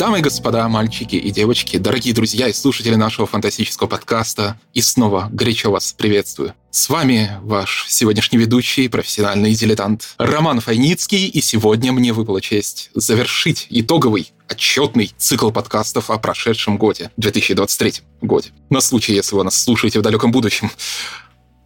Дамы и господа, мальчики и девочки, дорогие друзья и слушатели нашего фантастического подкаста, и снова горячо вас приветствую. С вами ваш сегодняшний ведущий, профессиональный дилетант Роман Файницкий, и сегодня мне выпала честь завершить итоговый отчетный цикл подкастов о прошедшем годе, 2023 годе. На случай, если вы нас слушаете в далеком будущем.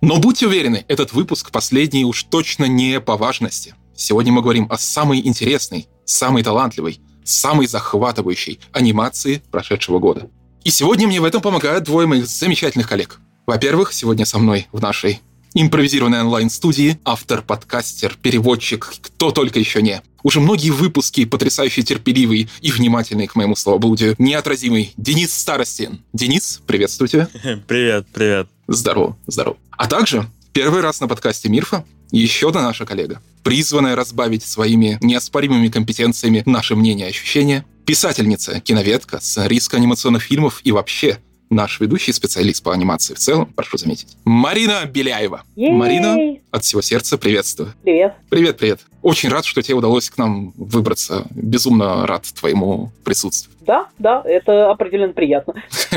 Но будьте уверены, этот выпуск последний уж точно не по важности. Сегодня мы говорим о самой интересной, самой талантливой, самой захватывающей анимации прошедшего года. И сегодня мне в этом помогают двое моих замечательных коллег. Во-первых, сегодня со мной в нашей импровизированной онлайн-студии автор, подкастер, переводчик, кто только еще не. Уже многие выпуски потрясающе терпеливый и внимательный к моему словоблудию, неотразимый Денис Старостин. Денис, приветствую тебя. Привет, привет. Здорово, здорово. А также первый раз на подкасте Мирфа еще одна наша коллега, призванная разбавить своими неоспоримыми компетенциями наше мнение и ощущения, писательница, киноведка, сценаристка анимационных фильмов и вообще наш ведущий специалист по анимации в целом, прошу заметить, Марина Беляева. Ей! Марина, от всего сердца приветствую. Привет. Привет, привет. Очень рад, что тебе удалось к нам выбраться. Безумно рад твоему присутствию. Да, да, это определенно приятно.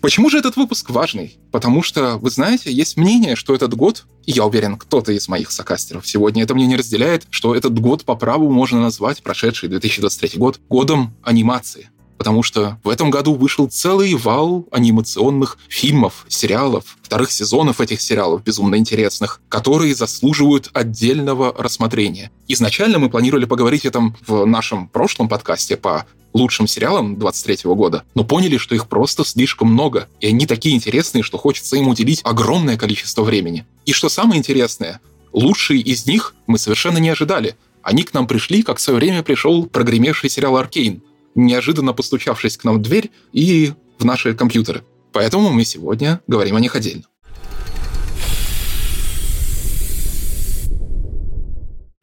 Почему же этот выпуск важный? Потому что, вы знаете, есть мнение, что этот год, и я уверен, кто-то из моих сокастеров сегодня это мнение разделяет, что этот год по праву можно назвать, прошедший 2023 год, годом анимации. Потому что в этом году вышел целый вал анимационных фильмов, сериалов, вторых сезонов этих сериалов безумно интересных, которые заслуживают отдельного рассмотрения. Изначально мы планировали поговорить о этом в нашем прошлом подкасте по лучшим сериалам 23 года, но поняли, что их просто слишком много, и они такие интересные, что хочется им уделить огромное количество времени. И что самое интересное, лучшие из них мы совершенно не ожидали. Они к нам пришли, как в свое время пришел прогремевший сериал «Аркейн», неожиданно постучавшись к нам в дверь и в наши компьютеры. Поэтому мы сегодня говорим о них отдельно.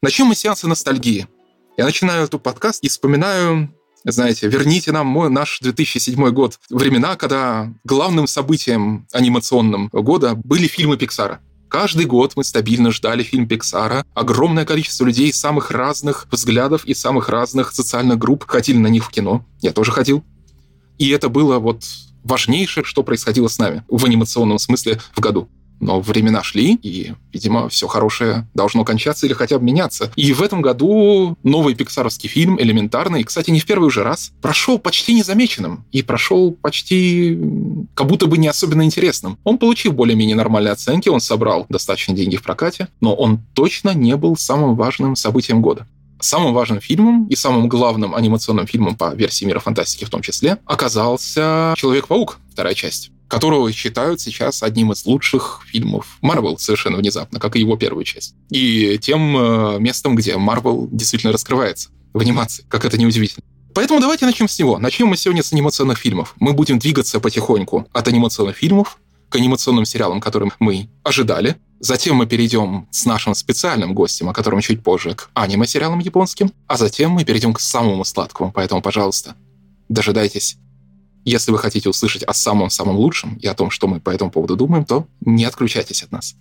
Начнем мы с сеанса ностальгии. Я начинаю этот подкаст и вспоминаю знаете, верните нам мой, наш 2007 год. Времена, когда главным событием анимационным года были фильмы Пиксара. Каждый год мы стабильно ждали фильм Пиксара. Огромное количество людей самых разных взглядов и самых разных социальных групп ходили на них в кино. Я тоже ходил. И это было вот важнейшее, что происходило с нами в анимационном смысле в году. Но времена шли, и, видимо, все хорошее должно кончаться или хотя бы меняться. И в этом году новый пиксаровский фильм «Элементарный», кстати, не в первый уже раз, прошел почти незамеченным. И прошел почти как будто бы не особенно интересным. Он получил более-менее нормальные оценки, он собрал достаточно деньги в прокате, но он точно не был самым важным событием года. Самым важным фильмом и самым главным анимационным фильмом по версии мира фантастики в том числе оказался «Человек-паук», вторая часть которого считают сейчас одним из лучших фильмов Марвел совершенно внезапно, как и его первую часть. И тем э, местом, где Марвел действительно раскрывается в анимации, как это неудивительно. Поэтому давайте начнем с него. Начнем мы сегодня с анимационных фильмов. Мы будем двигаться потихоньку от анимационных фильмов к анимационным сериалам, которым мы ожидали. Затем мы перейдем с нашим специальным гостем, о котором чуть позже, к аниме-сериалам японским. А затем мы перейдем к самому сладкому. Поэтому, пожалуйста, дожидайтесь если вы хотите услышать о самом-самом лучшем и о том, что мы по этому поводу думаем, то не отключайтесь от нас.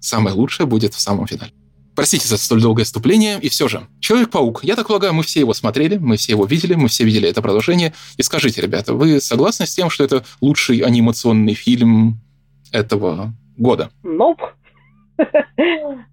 Самое лучшее будет в самом финале. Простите за столь долгое вступление, и все же. Человек-паук. Я так полагаю, мы все его смотрели, мы все его видели, мы все видели это продолжение. И скажите, ребята, вы согласны с тем, что это лучший анимационный фильм этого года? Nope.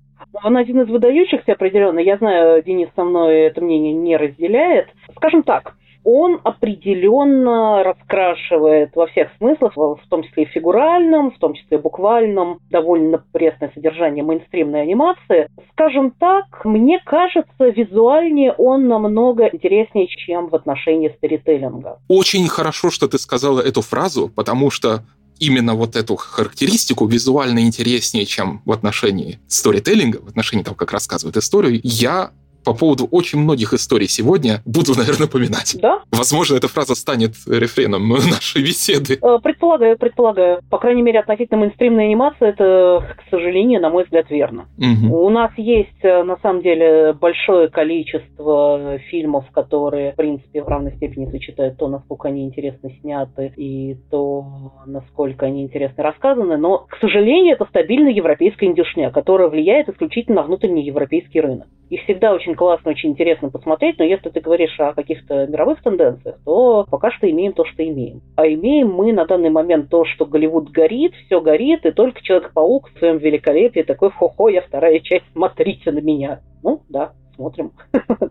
Он один из выдающихся определенно. Я знаю, Денис со мной это мнение не разделяет. Скажем так, он определенно раскрашивает во всех смыслах, в том числе и фигуральном, в том числе и буквальном, довольно пресное содержание мейнстримной анимации. Скажем так, мне кажется, визуальнее он намного интереснее, чем в отношении сторителлинга. Очень хорошо, что ты сказала эту фразу, потому что именно вот эту характеристику визуально интереснее, чем в отношении сторителлинга, в отношении того, как рассказывают историю, я по поводу очень многих историй сегодня буду, наверное, поминать. Да? Возможно, эта фраза станет рефреном нашей беседы. Э, предполагаю, предполагаю. По крайней мере, относительно мейнстримной анимации, это, к сожалению, на мой взгляд, верно. Угу. У нас есть, э, на самом деле, большое количество фильмов, которые, в принципе, в равной степени сочетают то, насколько они интересно сняты, и то, насколько они интересно рассказаны. Но, к сожалению, это стабильная европейская индюшня, которая влияет исключительно на внутренний европейский рынок. И всегда очень очень классно, очень интересно посмотреть, но если ты говоришь о каких-то мировых тенденциях, то пока что имеем то, что имеем. А имеем мы на данный момент то, что Голливуд горит, все горит, и только Человек-паук в своем великолепии такой, хо-хо, я вторая часть, смотрите на меня. Ну, да, смотрим.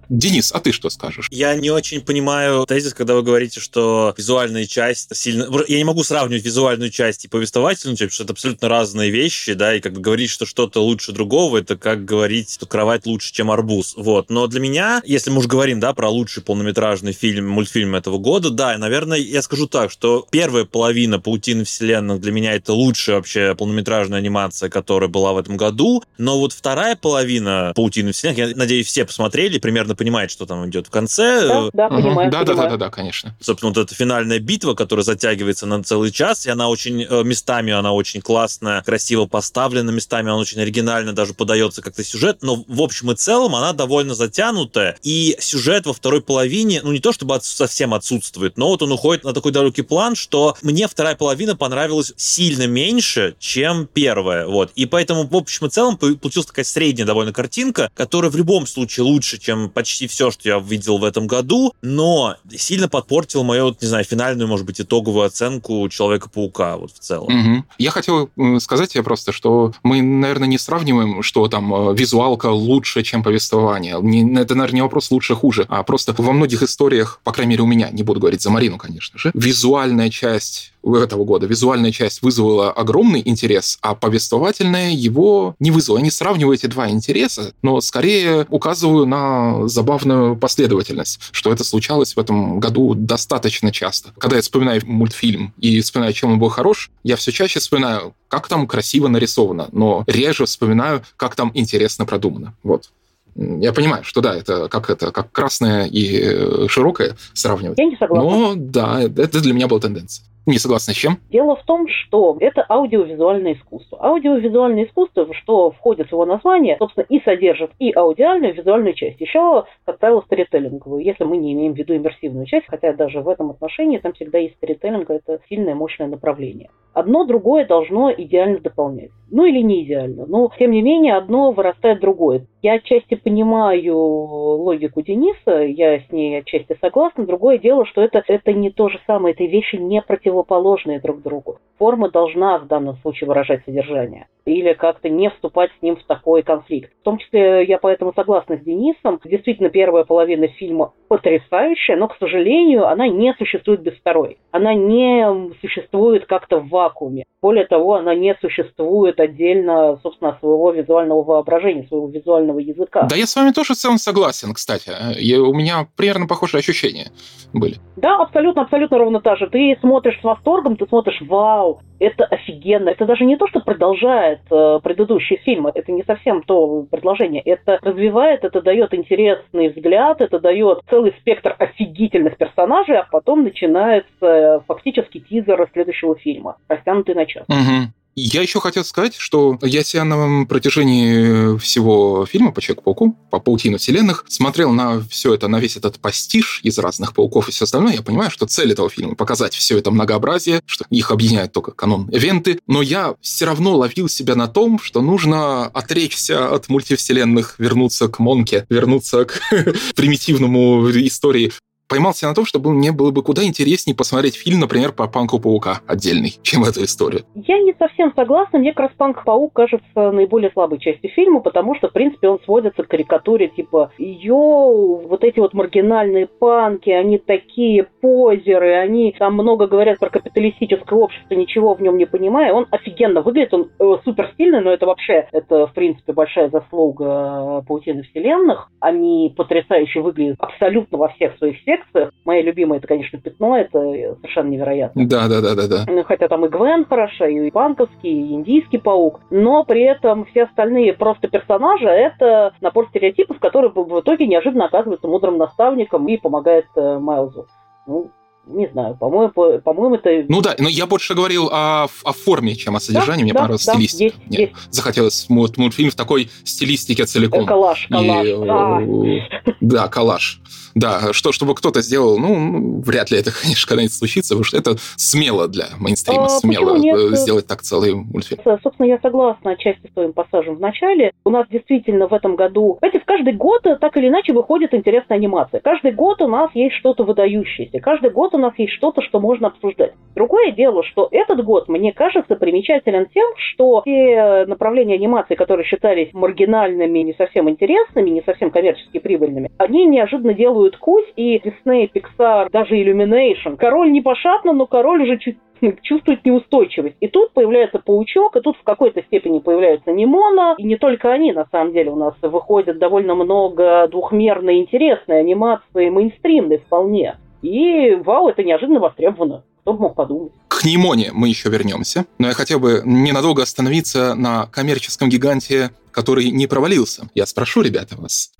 Денис, а ты что скажешь? Я не очень понимаю тезис, когда вы говорите, что визуальная часть сильно... Я не могу сравнивать визуальную часть и повествовательную часть, потому что это абсолютно разные вещи, да, и как бы говорить, что что-то лучше другого, это как говорить, что кровать лучше, чем арбуз. Вот. Но для меня, если мы уже говорим, да, про лучший полнометражный фильм, мультфильм этого года, да, наверное, я скажу так, что первая половина «Паутины вселенных» для меня это лучшая вообще полнометражная анимация, которая была в этом году, но вот вторая половина «Паутины вселенных», я надеюсь, все посмотрели, примерно понимают, что там идет в конце. Да, да, понимаю. Да, да, да, да, да, конечно. Собственно, вот эта финальная битва, которая затягивается на целый час, и она очень э, местами, она очень классно, красиво поставлена, местами она очень оригинально даже подается как-то сюжет, но в общем и целом она довольно затянутая, и сюжет во второй половине, ну не то чтобы совсем отсутствует, но вот он уходит на такой далекий план, что мне вторая половина понравилась сильно меньше, чем первая, вот, и поэтому в общем и целом получилась такая средняя довольно картинка, которая в любом случае случае лучше, чем почти все, что я видел в этом году, но сильно подпортил мою, не знаю, финальную, может быть, итоговую оценку Человека-паука вот в целом. Угу. Я хотел сказать тебе просто, что мы, наверное, не сравниваем, что там э, визуалка лучше, чем повествование. Это, наверное, не вопрос лучше-хуже, а просто во многих историях, по крайней мере, у меня, не буду говорить за Марину, конечно же, визуальная часть этого года, визуальная часть вызвала огромный интерес, а повествовательная его не вызвала. Я не сравниваю эти два интереса, но скорее указываю указываю на забавную последовательность, что это случалось в этом году достаточно часто. Когда я вспоминаю мультфильм и вспоминаю, чем он был хорош, я все чаще вспоминаю, как там красиво нарисовано, но реже вспоминаю, как там интересно продумано. Вот. Я понимаю, что да, это как это, как красное и э, широкое сравнивать. Я не согласна. Но да, это для меня была тенденция. Не согласна с чем? Дело в том, что это аудиовизуальное искусство. Аудиовизуальное искусство, что входит в его название, собственно, и содержит и аудиальную, и визуальную часть. Еще, как правило, сторителлинговую, если мы не имеем в виду иммерсивную часть, хотя даже в этом отношении там всегда есть сторителлинг, это сильное, мощное направление. Одно другое должно идеально дополнять. Ну или не идеально, но тем не менее одно вырастает другое. Я отчасти понимаю логику Дениса, я с ней отчасти согласна. Другое дело, что это, это не то же самое, это вещи не противоположные друг другу. Форма должна в данном случае выражать содержание или как-то не вступать с ним в такой конфликт. В том числе я поэтому согласна с Денисом. Действительно, первая половина фильма потрясающая, но, к сожалению, она не существует без второй. Она не существует как-то в вакууме. Более того, она не существует отдельно, собственно, своего визуального воображения, своего визуального языка. Да, я с вами тоже в целом согласен, кстати. И у меня примерно похожие ощущения были. Да, абсолютно, абсолютно ровно та же. Ты смотришь с восторгом, ты смотришь, вау, это офигенно. Это даже не то, что продолжает э, предыдущий фильм, это не совсем то предложение. Это развивает, это дает интересный взгляд, это дает целый спектр офигительных персонажей, а потом начинается э, фактически тизер следующего фильма, растянутый на час. Угу. Я еще хотел сказать, что я себя на протяжении всего фильма по Человеку-пауку, по паутину вселенных, смотрел на все это, на весь этот пастиш из разных пауков и все остальное. Я понимаю, что цель этого фильма — показать все это многообразие, что их объединяет только канон-эвенты. Но я все равно ловил себя на том, что нужно отречься от мультивселенных, вернуться к Монке, вернуться к примитивному истории поймался на том, что мне было бы куда интереснее посмотреть фильм, например, по Панку Паука отдельный, чем эту историю. Я не совсем согласна. Мне как раз Панк Паук кажется наиболее слабой частью фильма, потому что, в принципе, он сводится к карикатуре типа «Йоу, вот эти вот маргинальные панки, они такие позеры, они там много говорят про капиталистическое общество, ничего в нем не понимая». Он офигенно выглядит, он э, супер стильный, но это вообще, это, в принципе, большая заслуга паутины вселенных. Они потрясающе выглядят абсолютно во всех своих секциях секциях. Моя любимая это, конечно, пятно, это совершенно невероятно. Да, да, да, да, да. Хотя там и Гвен хороша, и панковский, и индийский паук, но при этом все остальные просто персонажи это набор стереотипов, который в итоге неожиданно оказывается мудрым наставником и помогает э, Майлзу. Ну, не знаю, по-моему, по- по-моему, это... Ну да, но я больше говорил о, о форме, чем о содержании. Да, Мне да, понравилась да, стилистика. есть, Мне есть. захотелось мульт- мультфильм в такой стилистике целиком. Коллаж, коллаж. И, А, э, да, коллаж. Да, что, чтобы кто-то сделал, ну, ну, вряд ли это, конечно, когда-нибудь случится, потому что это смело для мейнстрима, А, смело нет? э, сделать так целый мультфильм. Собственно, я согласна отчасти с твоим пассажем в начале. У нас действительно в этом году... Знаете, в каждый год э, так или иначе выходит интересная анимация. Каждый год у нас есть что-то выдающееся. Каждый год у нас есть что-то, что можно обсуждать. Другое дело, что этот год, мне кажется, примечателен тем, что те направления анимации, которые считались маргинальными, не совсем интересными, не совсем коммерчески прибыльными, они неожиданно делают кусь, и Disney, Pixar, даже Illumination. Король не пошатно, но король уже чуть чувствует неустойчивость. И тут появляется паучок, и тут в какой-то степени появляется Немона. И не только они, на самом деле, у нас выходит довольно много двухмерной интересной анимации, мейнстримной вполне. И вау, это неожиданно востребовано. Кто бы мог подумать. К Нимоне мы еще вернемся, но я хотел бы ненадолго остановиться на коммерческом гиганте, который не провалился. Я спрошу, ребята, вас.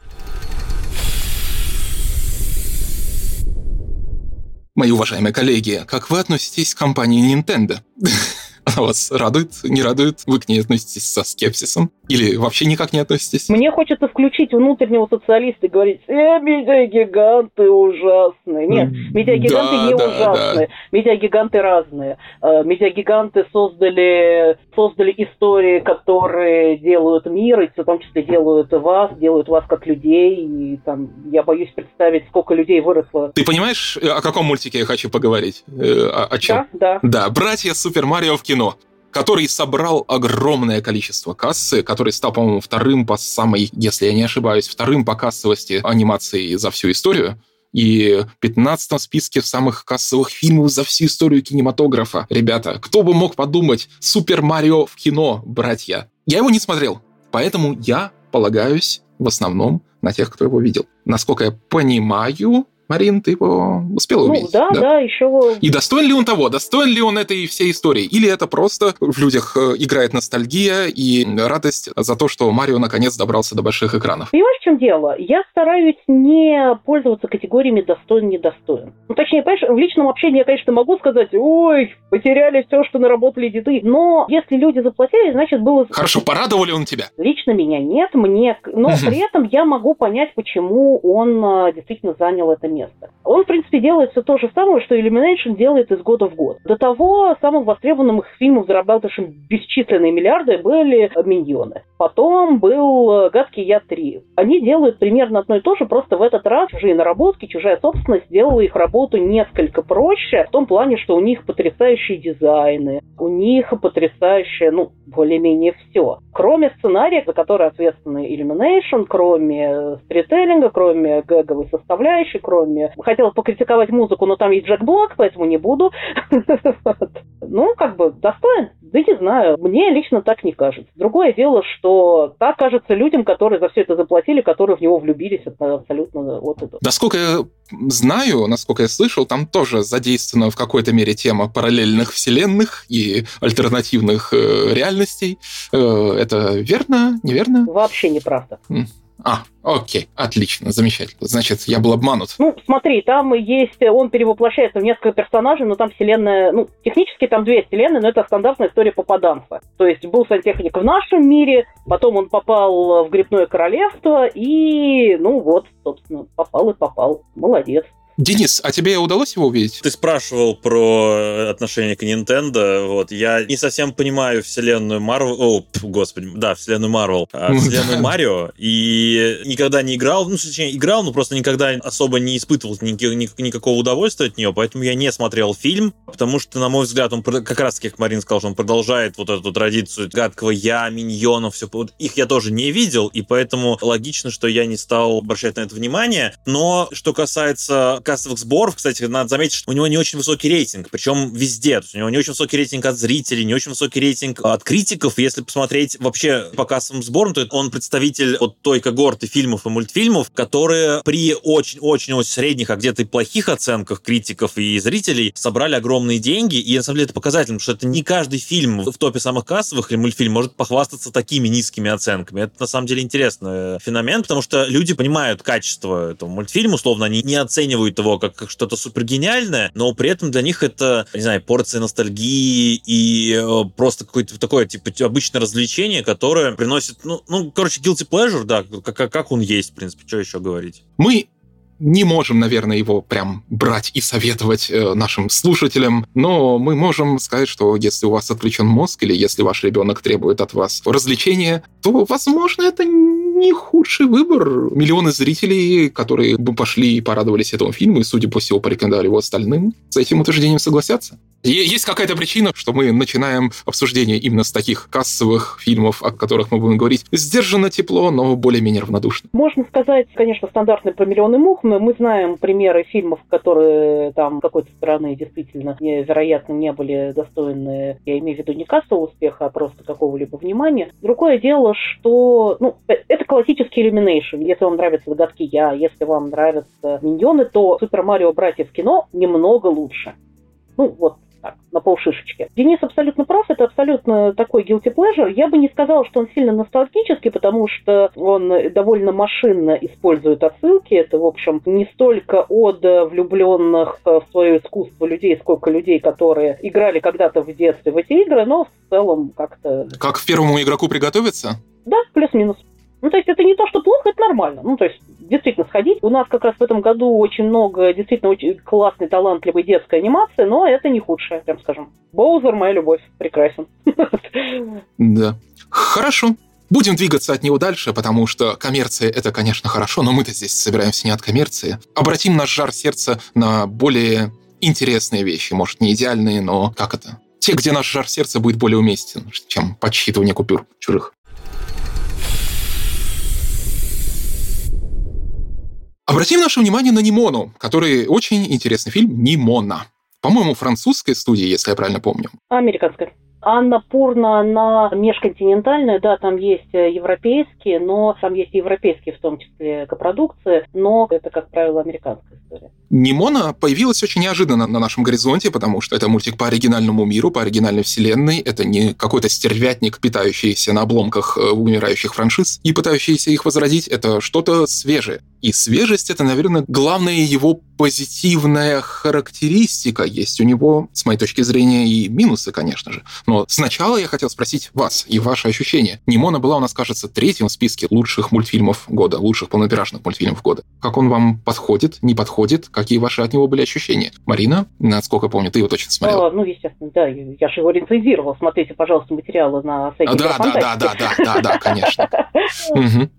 Мои уважаемые коллеги, как вы относитесь к компании Nintendo? Она вас радует, не радует? Вы к ней относитесь со скепсисом? Или вообще никак не относитесь? Мне хочется включить внутреннего социалиста и говорить, э, медиагиганты ужасные. Нет, медиагиганты Да, не да, ужасные. Медиагиганты разные. Э, Медиагиганты создали, создали истории, которые делают мир, и в том числе делают вас, делают вас как людей. И там, я боюсь представить, сколько людей выросло. Ты понимаешь, э, о каком мультике я хочу поговорить? Э, О, о чем? Да, да. Да, «Братья Супер Марио в кино», который собрал огромное количество кассы, который стал, по-моему, вторым по самой, если я не ошибаюсь, вторым по кассовости анимации за всю историю и в 15 списке самых кассовых фильмов за всю историю кинематографа. Ребята, кто бы мог подумать, Супер Марио в кино, братья. Я его не смотрел, поэтому я полагаюсь в основном на тех, кто его видел. Насколько я понимаю, Марин, ты его успела Ну, увидеть? да, да, еще И достоин ли он того? Достоин ли он этой всей истории? Или это просто в людях э, играет ностальгия и радость за то, что Марио наконец добрался до больших экранов? Понимаешь, в чем дело? Я стараюсь не пользоваться категориями достоин, недостоин. Ну, точнее, понимаешь, в личном общении я, конечно, могу сказать, ой, потеряли все, что наработали деды. Но если люди заплатили, значит, было... Хорошо, порадовали он тебя? Лично меня нет, мне... Но при этом я могу понять, почему он а, действительно занял это место. Он, в принципе, делает все то же самое, что Illumination делает из года в год. До того самым востребованным их фильмом, зарабатывавшим бесчисленные миллиарды, были «Миньоны». Потом был э, «Гадкий я 3». Они делают примерно одно и то же, просто в этот раз чужие наработки, чужая собственность сделала их работу несколько проще, в том плане, что у них потрясающие дизайны, у них потрясающее, ну, более-менее все. Кроме сценария, за который ответственны Illumination, кроме э, стрителлинга, кроме гэговой составляющей, кроме... Хотела покритиковать музыку, но там есть Джек Блок, поэтому не буду. Ну, как бы, достоин? Да не знаю. Мне лично так не кажется. Другое дело, что так кажется людям, которые за все это заплатили, которые в него влюбились. Абсолютно вот это. Насколько я знаю, насколько я слышал, там тоже задействована в какой-то мере тема параллельных вселенных и альтернативных э, реальностей. Э, это верно? Неверно? Вообще неправда. А, окей, отлично, замечательно. Значит, я был обманут. Ну, смотри, там есть, он перевоплощается в несколько персонажей, но там вселенная, ну, технически там две вселенные, но это стандартная история попаданца. То есть был сантехник в нашем мире, потом он попал в Грибное Королевство, и, ну вот, собственно, попал и попал. Молодец. Денис, а тебе удалось его увидеть? Ты спрашивал про отношение к Nintendo. Вот я не совсем понимаю вселенную Марвел. О, господи, да, вселенную Марвел, а, вселенную Марио. И никогда не играл, ну, точнее, играл, но просто никогда особо не испытывал ни- ни- никакого удовольствия от нее, поэтому я не смотрел фильм, потому что, на мой взгляд, он как раз, как Марин сказал, что он продолжает вот эту традицию гадкого я, миньонов, все. Вот их я тоже не видел, и поэтому логично, что я не стал обращать на это внимание. Но что касается кассовых сборов, кстати, надо заметить, что у него не очень высокий рейтинг, причем везде. То есть у него не очень высокий рейтинг от зрителей, не очень высокий рейтинг от критиков. Если посмотреть вообще по кассовым сборам, то он представитель вот той когорты фильмов и мультфильмов, которые при очень-очень средних, а где-то и плохих оценках критиков и зрителей собрали огромные деньги. И на самом деле это показательно, потому что это не каждый фильм в топе самых кассовых или мультфильм может похвастаться такими низкими оценками. Это на самом деле интересный феномен, потому что люди понимают качество этого мультфильма, условно, они не оценивают трактуют его как, что-то супер гениальное, но при этом для них это, не знаю, порция ностальгии и э, просто какое-то такое, типа, обычное развлечение, которое приносит, ну, ну короче, guilty pleasure, да, как, как он есть, в принципе, что еще говорить. Мы не можем, наверное, его прям брать и советовать э, нашим слушателям, но мы можем сказать, что если у вас отключен мозг или если ваш ребенок требует от вас развлечения, то, возможно, это не худший выбор. Миллионы зрителей, которые бы пошли и порадовались этому фильму, и, судя по всему, порекомендовали его остальным, с этим утверждением согласятся. Есть какая-то причина, что мы начинаем обсуждение именно с таких кассовых фильмов, о которых мы будем говорить. Сдержанно тепло, но более-менее равнодушно. Можно сказать, конечно, стандартный про миллионы мух. Мы, мы знаем примеры фильмов, которые там какой-то стороны действительно невероятно не были достойны, я имею в виду не кассового успеха, а просто какого-либо внимания. Другое дело, что ну, э, это классический иллюминейшн. Если вам нравятся «Загадки Я», если вам нравятся «Миньоны», то «Супер Марио. Братья в кино» немного лучше. Ну, вот так, на полшишечки. Денис абсолютно прав, это абсолютно такой guilty pleasure. Я бы не сказала, что он сильно ностальгический, потому что он довольно машинно использует отсылки. Это, в общем, не столько от влюбленных в свое искусство людей, сколько людей, которые играли когда-то в детстве в эти игры, но в целом как-то... Как к первому игроку приготовиться? Да, плюс-минус. Ну, то есть это не то, что плохо, это нормально. Ну, то есть действительно сходить. У нас как раз в этом году очень много действительно очень классной, талантливой детской анимации, но это не худшее, прям скажем. Боузер, моя любовь, прекрасен. Да. Хорошо. Будем двигаться от него дальше, потому что коммерция — это, конечно, хорошо, но мы-то здесь собираемся не от коммерции. Обратим наш жар сердца на более интересные вещи. Может, не идеальные, но как это? Те, где наш жар сердца будет более уместен, чем подсчитывание купюр чужих. Обратим наше внимание на Нимону, который очень интересный фильм «Нимона». По-моему, французской студии, если я правильно помню. Американская. Анна Пурна, она межконтинентальная, да, там есть э, европейские, но там есть европейские в том числе копродукции, но это, как правило, американская история. Нимона появилась очень неожиданно на нашем горизонте, потому что это мультик по оригинальному миру, по оригинальной вселенной. Это не какой-то стервятник, питающийся на обломках э, умирающих франшиз и пытающийся их возродить. Это что-то свежее. И свежесть — это, наверное, главная его позитивная характеристика. Есть у него, с моей точки зрения, и минусы, конечно же. Но сначала я хотел спросить вас и ваши ощущения. Нимона была у нас, кажется, третьим в списке лучших мультфильмов года, лучших полнометражных мультфильмов года. Как он вам подходит, не подходит? Какие ваши от него были ощущения? Марина, насколько помню, ты его точно смотрела. А, ну, естественно, да. Я же его рецензировал. Смотрите, пожалуйста, материалы на сайте. А, да, да, да, да, да, да, да, конечно.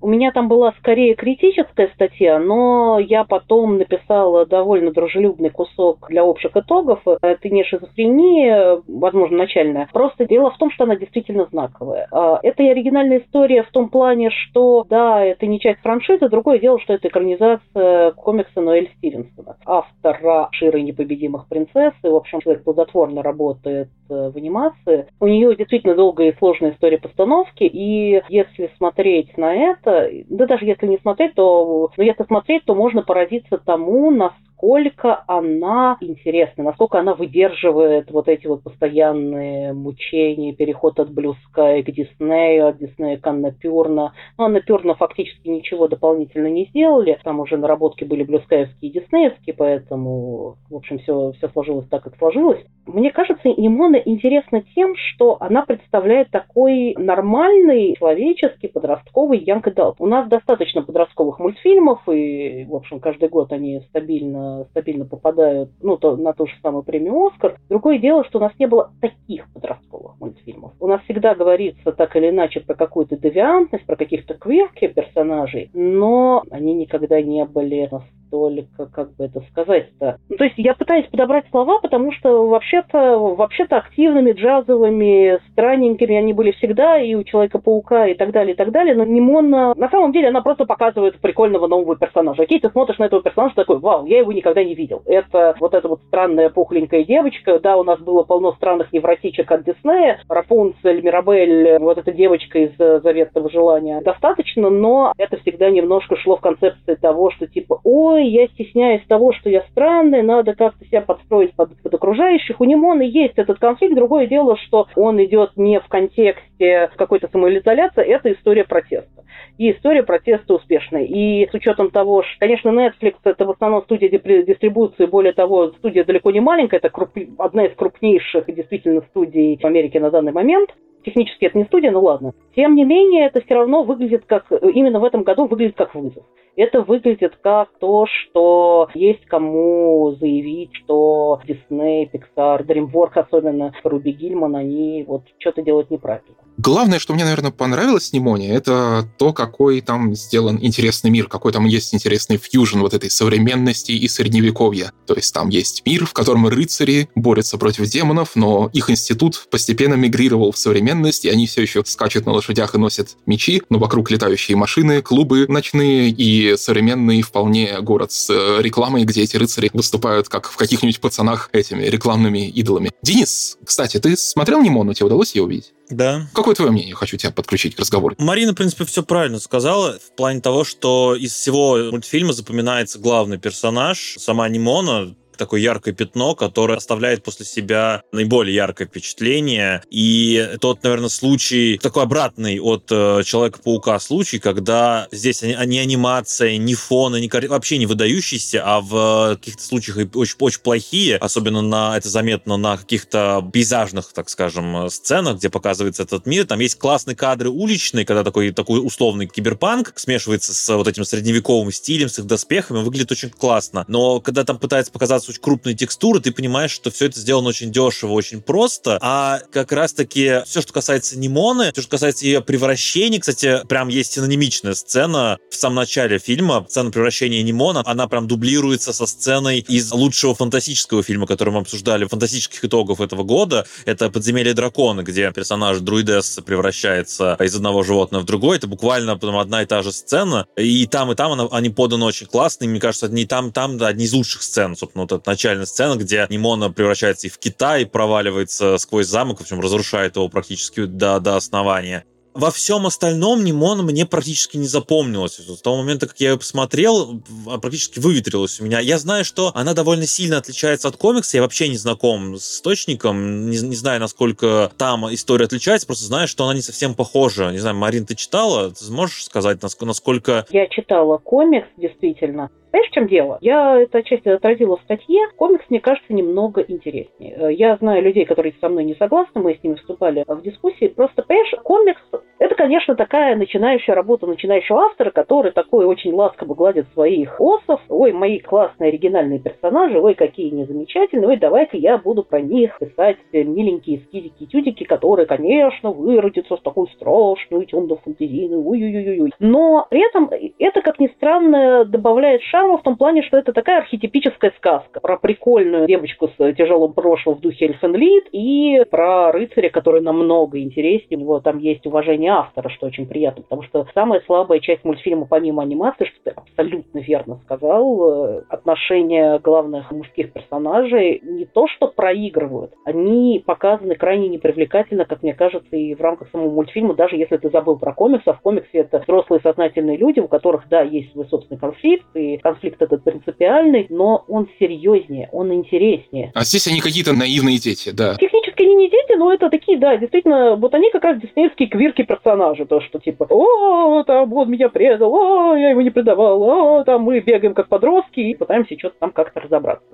У меня там была скорее критическая статья, но я потом написала довольно дружелюбный кусок для общих итогов. Это не шизофрения, возможно, начальная. Просто дело в том, что она действительно знаковая. А, это и оригинальная история в том плане, что, да, это не часть франшизы, другое дело, что это экранизация комикса Ноэль Стивенсона, автора «Ширы непобедимых принцесс». И, в общем, человек плодотворно работает э, в анимации. У нее действительно долгая и сложная история постановки, и если смотреть на это, да даже если не смотреть, то но если смотреть, то можно поразиться тому, насколько насколько она интересна, насколько она выдерживает вот эти вот постоянные мучения, переход от Blue Sky к Диснею, от Диснея к Аннапюрна. Ну, Аннапюрна фактически ничего дополнительно не сделали, там уже наработки были блюскаевские и диснеевские, поэтому, в общем, все, все сложилось так, как сложилось. Мне кажется, Имона интересна тем, что она представляет такой нормальный, человеческий, подростковый янг У нас достаточно подростковых мультфильмов, и, в общем, каждый год они стабильно стабильно попадают ну, то, на ту же самую премию «Оскар». Другое дело, что у нас не было таких подростковых мультфильмов. У нас всегда говорится так или иначе про какую-то девиантность, про каких-то квирки персонажей, но они никогда не были настолько, как бы это сказать-то. Ну, то есть я пытаюсь подобрать слова, потому что вообще-то вообще-то активными, джазовыми, странненькими они были всегда, и у Человека-паука, и так далее, и так далее. Но Нимона, на самом деле, она просто показывает прикольного нового персонажа. Окей, ты смотришь на этого персонажа такой, вау, я его никогда не видел. Это вот эта вот странная пухленькая девочка. Да, у нас было полно странных невротичек от Диснея. Рапунцель, Мирабель, вот эта девочка из Заветного желания достаточно, но это всегда немножко шло в концепции того, что типа, ой, ой, я стесняюсь того, что я странный, надо как-то себя подстроить под, под окружающих. У Нимона есть этот конфликт. Другое дело, что он идет не в контексте какой-то самоизоляции, это история протеста. И история протеста успешная. И с учетом того, что, конечно, Netflix это в основном студия дистрибуции, более того, студия далеко не маленькая, это круп... одна из крупнейших действительно студий в Америке на данный момент. Технически это не студия, ну ладно. Тем не менее, это все равно выглядит как, именно в этом году выглядит как вызов. Это выглядит как то, что есть кому заявить, что Disney, Pixar, DreamWorks особенно, Руби Гильман, они вот что-то делают неправильно. Главное, что мне, наверное, понравилось в Нимоне, это то, какой там сделан интересный мир, какой там есть интересный фьюжн вот этой современности и средневековья. То есть там есть мир, в котором рыцари борются против демонов, но их институт постепенно мигрировал в современность, и они все еще скачут на лошадях и носят мечи, но вокруг летающие машины, клубы ночные и современный вполне город с э, рекламой, где эти рыцари выступают как в каких-нибудь пацанах этими рекламными идолами. Денис, кстати, ты смотрел Нимону? Тебе удалось ее увидеть? Да. Какое твое мнение? Хочу тебя подключить к разговору. Марина, в принципе, все правильно сказала в плане того, что из всего мультфильма запоминается главный персонаж, сама Нимона, такое яркое пятно, которое оставляет после себя наиболее яркое впечатление. И тот, наверное, случай такой обратный от э, Человека-паука случай, когда здесь ни, ни анимация, ни фоны, ни, вообще не выдающиеся, а в каких-то случаях очень, очень плохие, особенно на это заметно на каких-то пейзажных, так скажем, сценах, где показывается этот мир. Там есть классные кадры уличные, когда такой, такой условный киберпанк смешивается с вот этим средневековым стилем, с их доспехами, выглядит очень классно. Но когда там пытается показаться очень крупные текстуры, ты понимаешь, что все это сделано очень дешево, очень просто, а как раз-таки все, что касается Нимоны, все, что касается ее превращений, кстати, прям есть синонимичная сцена в самом начале фильма, сцена превращения Нимона, она прям дублируется со сценой из лучшего фантастического фильма, который мы обсуждали, фантастических итогов этого года, это «Подземелье дракона», где персонаж Друидес превращается из одного животного в другое, это буквально потом одна и та же сцена, и там, и там она, они поданы очень классно, и мне кажется, одни там, там да, одни из лучших сцен, собственно, вот эта начальная сцена, где Нимона превращается и в Китай, проваливается сквозь замок, в общем, разрушает его практически до, до основания. Во всем остальном Нимон мне практически не запомнилось. С того момента, как я ее посмотрел, практически выветрилась у меня. Я знаю, что она довольно сильно отличается от комикса. Я вообще не знаком с источником, не, не знаю, насколько там история отличается, просто знаю, что она не совсем похожа. Не знаю, Марин, ты читала? Ты сможешь сказать, насколько... Я читала комикс, действительно. Понимаешь, в чем дело? Я это отчасти отразила в статье. Комикс, мне кажется, немного интереснее. Э, я знаю людей, которые со мной не согласны, мы с ними вступали в дискуссии. Просто, понимаешь, комикс это, конечно, такая начинающая работа начинающего автора, который такой очень ласково гладит своих осов. Ой, мои классные оригинальные персонажи, ой, какие они замечательные, ой, давайте я буду про них писать миленькие скидики-тютики, которые, конечно, выродятся в такую страшную темно-фантазийную, ой-ой-ой-ой. Но при этом это, как ни странно, добавляет шарма в том плане, что это такая архетипическая сказка про прикольную девочку с тяжелым прошлым в духе Эльфенлит и про рыцаря, который намного интереснее. У него там есть уважение автора, что очень приятно, потому что самая слабая часть мультфильма, помимо анимации, что ты абсолютно верно сказал, э, отношения главных мужских персонажей не то что проигрывают, они показаны крайне непривлекательно, как мне кажется, и в рамках самого мультфильма, даже если ты забыл про комиксы, а в комиксе это взрослые сознательные люди, у которых, да, есть свой собственный конфликт, и конфликт этот принципиальный, но он серьезнее, он интереснее. А здесь они какие-то наивные дети, да. Технически они не дети, но это такие, да, действительно, вот они как раз диснеевские квирки персонажа, то, что типа, о, там, он меня предал, о, я его не предавал, о, там мы бегаем как подростки и пытаемся что-то там как-то разобраться.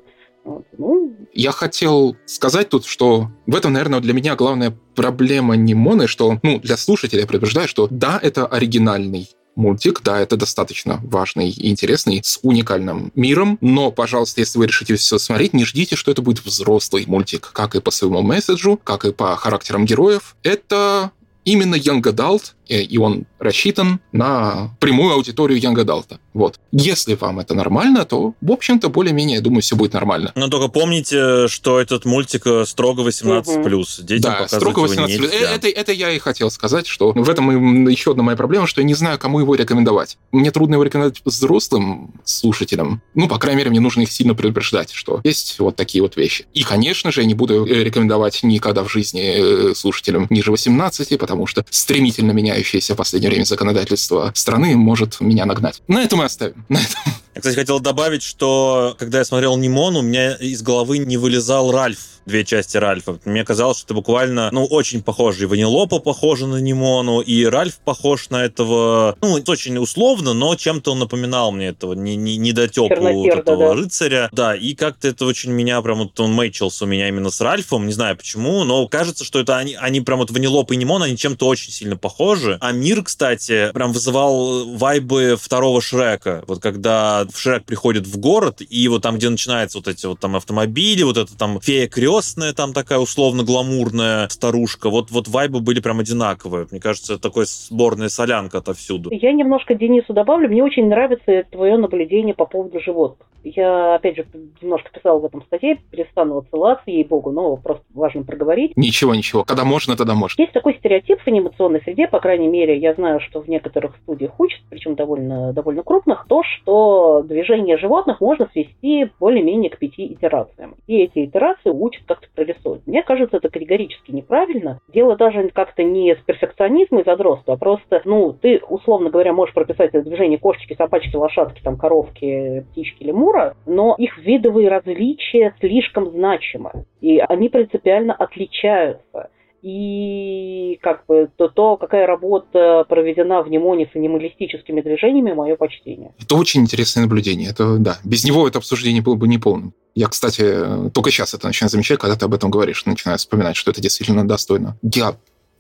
Вот. Ну... Я хотел сказать тут, что в этом, наверное, для меня главная проблема Нимоны, что, ну, для слушателя я предупреждаю, что да, это оригинальный мультик, да, это достаточно важный и интересный, с уникальным миром, но, пожалуйста, если вы решите все смотреть, не ждите, что это будет взрослый мультик, как и по своему месседжу, как и по характерам героев. Это именно Young Adult, и он рассчитан на прямую аудиторию Young Adult. Вот. Если вам это нормально, то, в общем-то, более-менее, я думаю, все будет нормально. Но только помните, что этот мультик э, строго 18+. Угу. Детям да, строго 18+. Его Это, это я и хотел сказать, что в этом еще одна моя проблема, что я не знаю, кому его рекомендовать. Мне трудно его рекомендовать взрослым слушателям. Ну, по крайней мере, мне нужно их сильно предупреждать, что есть вот такие вот вещи. И, конечно же, я не буду э, рекомендовать никогда в жизни э, слушателям ниже 18, потому что стремительно меняющееся в последнее время законодательство страны может меня нагнать. На этом мы оставим. На этом. Я, кстати, хотел добавить, что когда я смотрел Нимон, у меня из головы не вылезал Ральф, две части Ральфа. Мне казалось, что это буквально, ну, очень похоже. И Ванилопа похожа на Нимону, и Ральф похож на этого, ну, очень условно, но чем-то он напоминал мне этого не, не, недотепу вот этого да. рыцаря. Да, и как-то это очень меня прям вот он мэйчился у меня именно с Ральфом, не знаю почему, но кажется, что это они, они прям вот Ванилопа и Нимон, они чем-то очень сильно похожи. А мир, кстати, прям вызывал вайбы второго Шрека. Вот когда в Шрек приходит в город, и вот там, где начинаются вот эти вот там автомобили, вот это там фея крестная, там такая условно гламурная старушка, вот, вот вайбы были прям одинаковые. Мне кажется, это такой сборная солянка отовсюду. Я немножко Денису добавлю, мне очень нравится твое наблюдение по поводу животных. Я, опять же, немножко писал в этом статье, перестану отсылаться, ей-богу, но просто важно проговорить. Ничего, ничего. Когда можно, тогда можно. Есть такой стереотип в анимационной среде, по крайней мере, я знаю, что в некоторых студиях учат, причем довольно, довольно крупных, то, что движение животных можно свести более-менее к пяти итерациям. И эти итерации учат как-то прорисовывать. Мне кажется, это категорически неправильно. Дело даже как-то не с перфекционизма и задротства, а просто, ну, ты, условно говоря, можешь прописать это движение кошечки, собачки, лошадки, там, коровки, птички или мура, культура, но их видовые различия слишком значимы, и они принципиально отличаются. И как бы то, то, какая работа проведена в Немоне с анималистическими движениями, мое почтение. Это очень интересное наблюдение. Это, да, без него это обсуждение было бы неполным. Я, кстати, только сейчас это начинаю замечать, когда ты об этом говоришь, начинаю вспоминать, что это действительно достойно. Я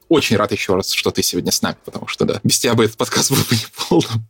очень рад еще раз, что ты сегодня с нами, потому что, да, без тебя бы этот подкаст был бы неполным.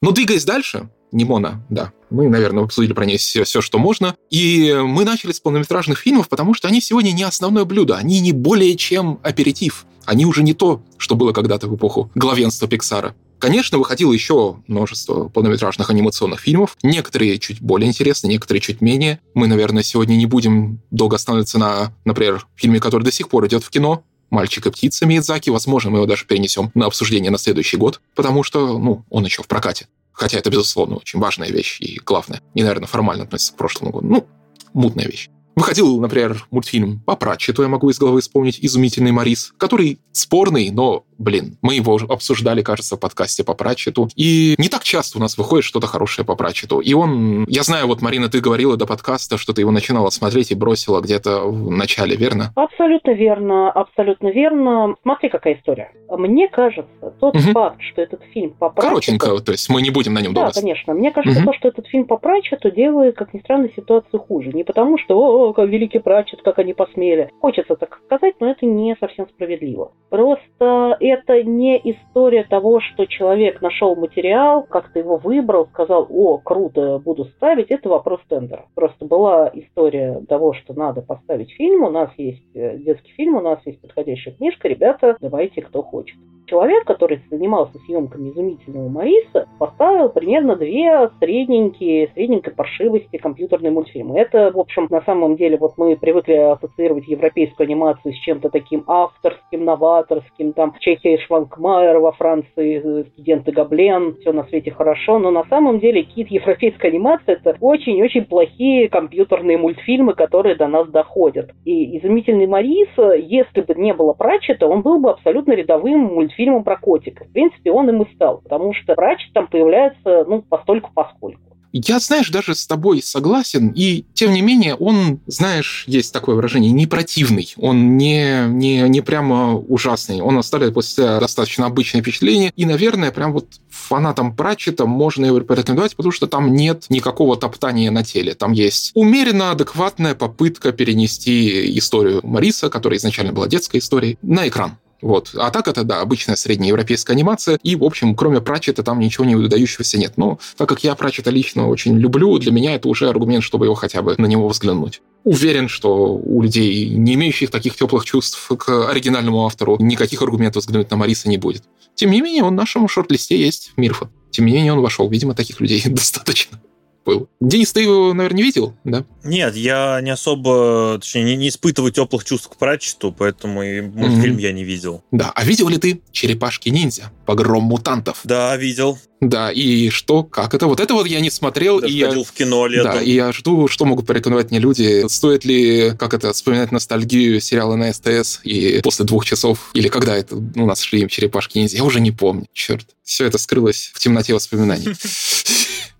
Но двигаясь дальше, Нимона, да, мы, наверное, обсудили про нее все, все, что можно. И мы начали с полнометражных фильмов, потому что они сегодня не основное блюдо, они не более чем аперитив. Они уже не то, что было когда-то в эпоху главенства Пиксара. Конечно, выходило еще множество полнометражных анимационных фильмов. Некоторые чуть более интересные, некоторые чуть менее. Мы, наверное, сегодня не будем долго останавливаться на, например, фильме, который до сих пор идет в кино, «Мальчик и птица» Миядзаки. Возможно, мы его даже перенесем на обсуждение на следующий год, потому что, ну, он еще в прокате. Хотя это, безусловно, очень важная вещь и главная. И, наверное, формально относится к прошлому году. Ну, мутная вещь. Выходил, например, мультфильм по Пратчету, я могу из головы вспомнить, «Изумительный Морис», который спорный, но блин, мы его обсуждали, кажется, в подкасте по Пратчету. И не так часто у нас выходит что-то хорошее по Пратчету. И он... Я знаю, вот, Марина, ты говорила до подкаста, что ты его начинала смотреть и бросила где-то в начале, верно? Абсолютно верно, абсолютно верно. Смотри, какая история. Мне кажется, тот угу. факт, что этот фильм по Пратчету... Коротенько, то есть мы не будем на нем Да, конечно. Мне кажется, угу. то, что этот фильм по Пратчету делает, как ни странно, ситуацию хуже. Не потому, что, о, как великий Пратчет, как они посмели. Хочется так сказать, но это не совсем справедливо. Просто это не история того, что человек нашел материал, как-то его выбрал, сказал, о, круто, буду ставить. Это вопрос тендера. Просто была история того, что надо поставить фильм, у нас есть э, детский фильм, у нас есть подходящая книжка, ребята, давайте кто хочет. Человек, который занимался съемками изумительного Мариса, поставил примерно две средненькие, средненькой паршивости компьютерные мультфильмы. Это, в общем, на самом деле, вот мы привыкли ассоциировать европейскую анимацию с чем-то таким авторским, новаторским, там, Чехия Шванкмайер во Франции, студенты Габлен, все на свете хорошо, но на самом деле кит европейской анимации это очень-очень плохие компьютерные мультфильмы, которые до нас доходят. И изумительный Марис, если бы не было Пратчета, он был бы абсолютно рядовым мультфильмом про котика. В принципе, он им и стал, потому что Пратчет там появляется, ну, постольку-поскольку. Я, знаешь, даже с тобой согласен, и тем не менее он, знаешь, есть такое выражение, не противный, он не, не, не прямо ужасный, он оставляет после себя достаточно обычное впечатление, и, наверное, прям вот фанатам Пратчета можно его порекомендовать, потому что там нет никакого топтания на теле, там есть умеренно адекватная попытка перенести историю Мариса, которая изначально была детской историей, на экран. Вот. А так это, да, обычная среднеевропейская анимация, и, в общем, кроме Пратчета там ничего не выдающегося нет. Но так как я Пратчета лично очень люблю, для меня это уже аргумент, чтобы его хотя бы на него взглянуть. Уверен, что у людей, не имеющих таких теплых чувств к оригинальному автору, никаких аргументов взглянуть на Мариса не будет. Тем не менее, он в нашем шорт-листе есть, Мирфа. Тем не менее, он вошел. Видимо, таких людей достаточно. Был. Денис, ты его, наверное, не видел, да? Нет, я не особо, точнее, не, не испытываю теплых чувств к Пратчету, поэтому и мультфильм mm-hmm. я не видел. Да, а видел ли ты «Черепашки-ниндзя. Погром мутантов»? Да, видел. Да, и что, как это? Вот это вот я не смотрел. Даже и ходил я, в кино летом. Да, и я жду, что могут порекомендовать мне люди. Стоит ли, как это, вспоминать ностальгию сериала на СТС и после двух часов, или когда это у нас шли черепашки-ниндзя, я уже не помню, черт. Все это скрылось в темноте воспоминаний.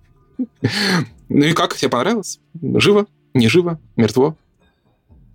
Ну и как, тебе понравилось? Живо? Не живо? Мертво?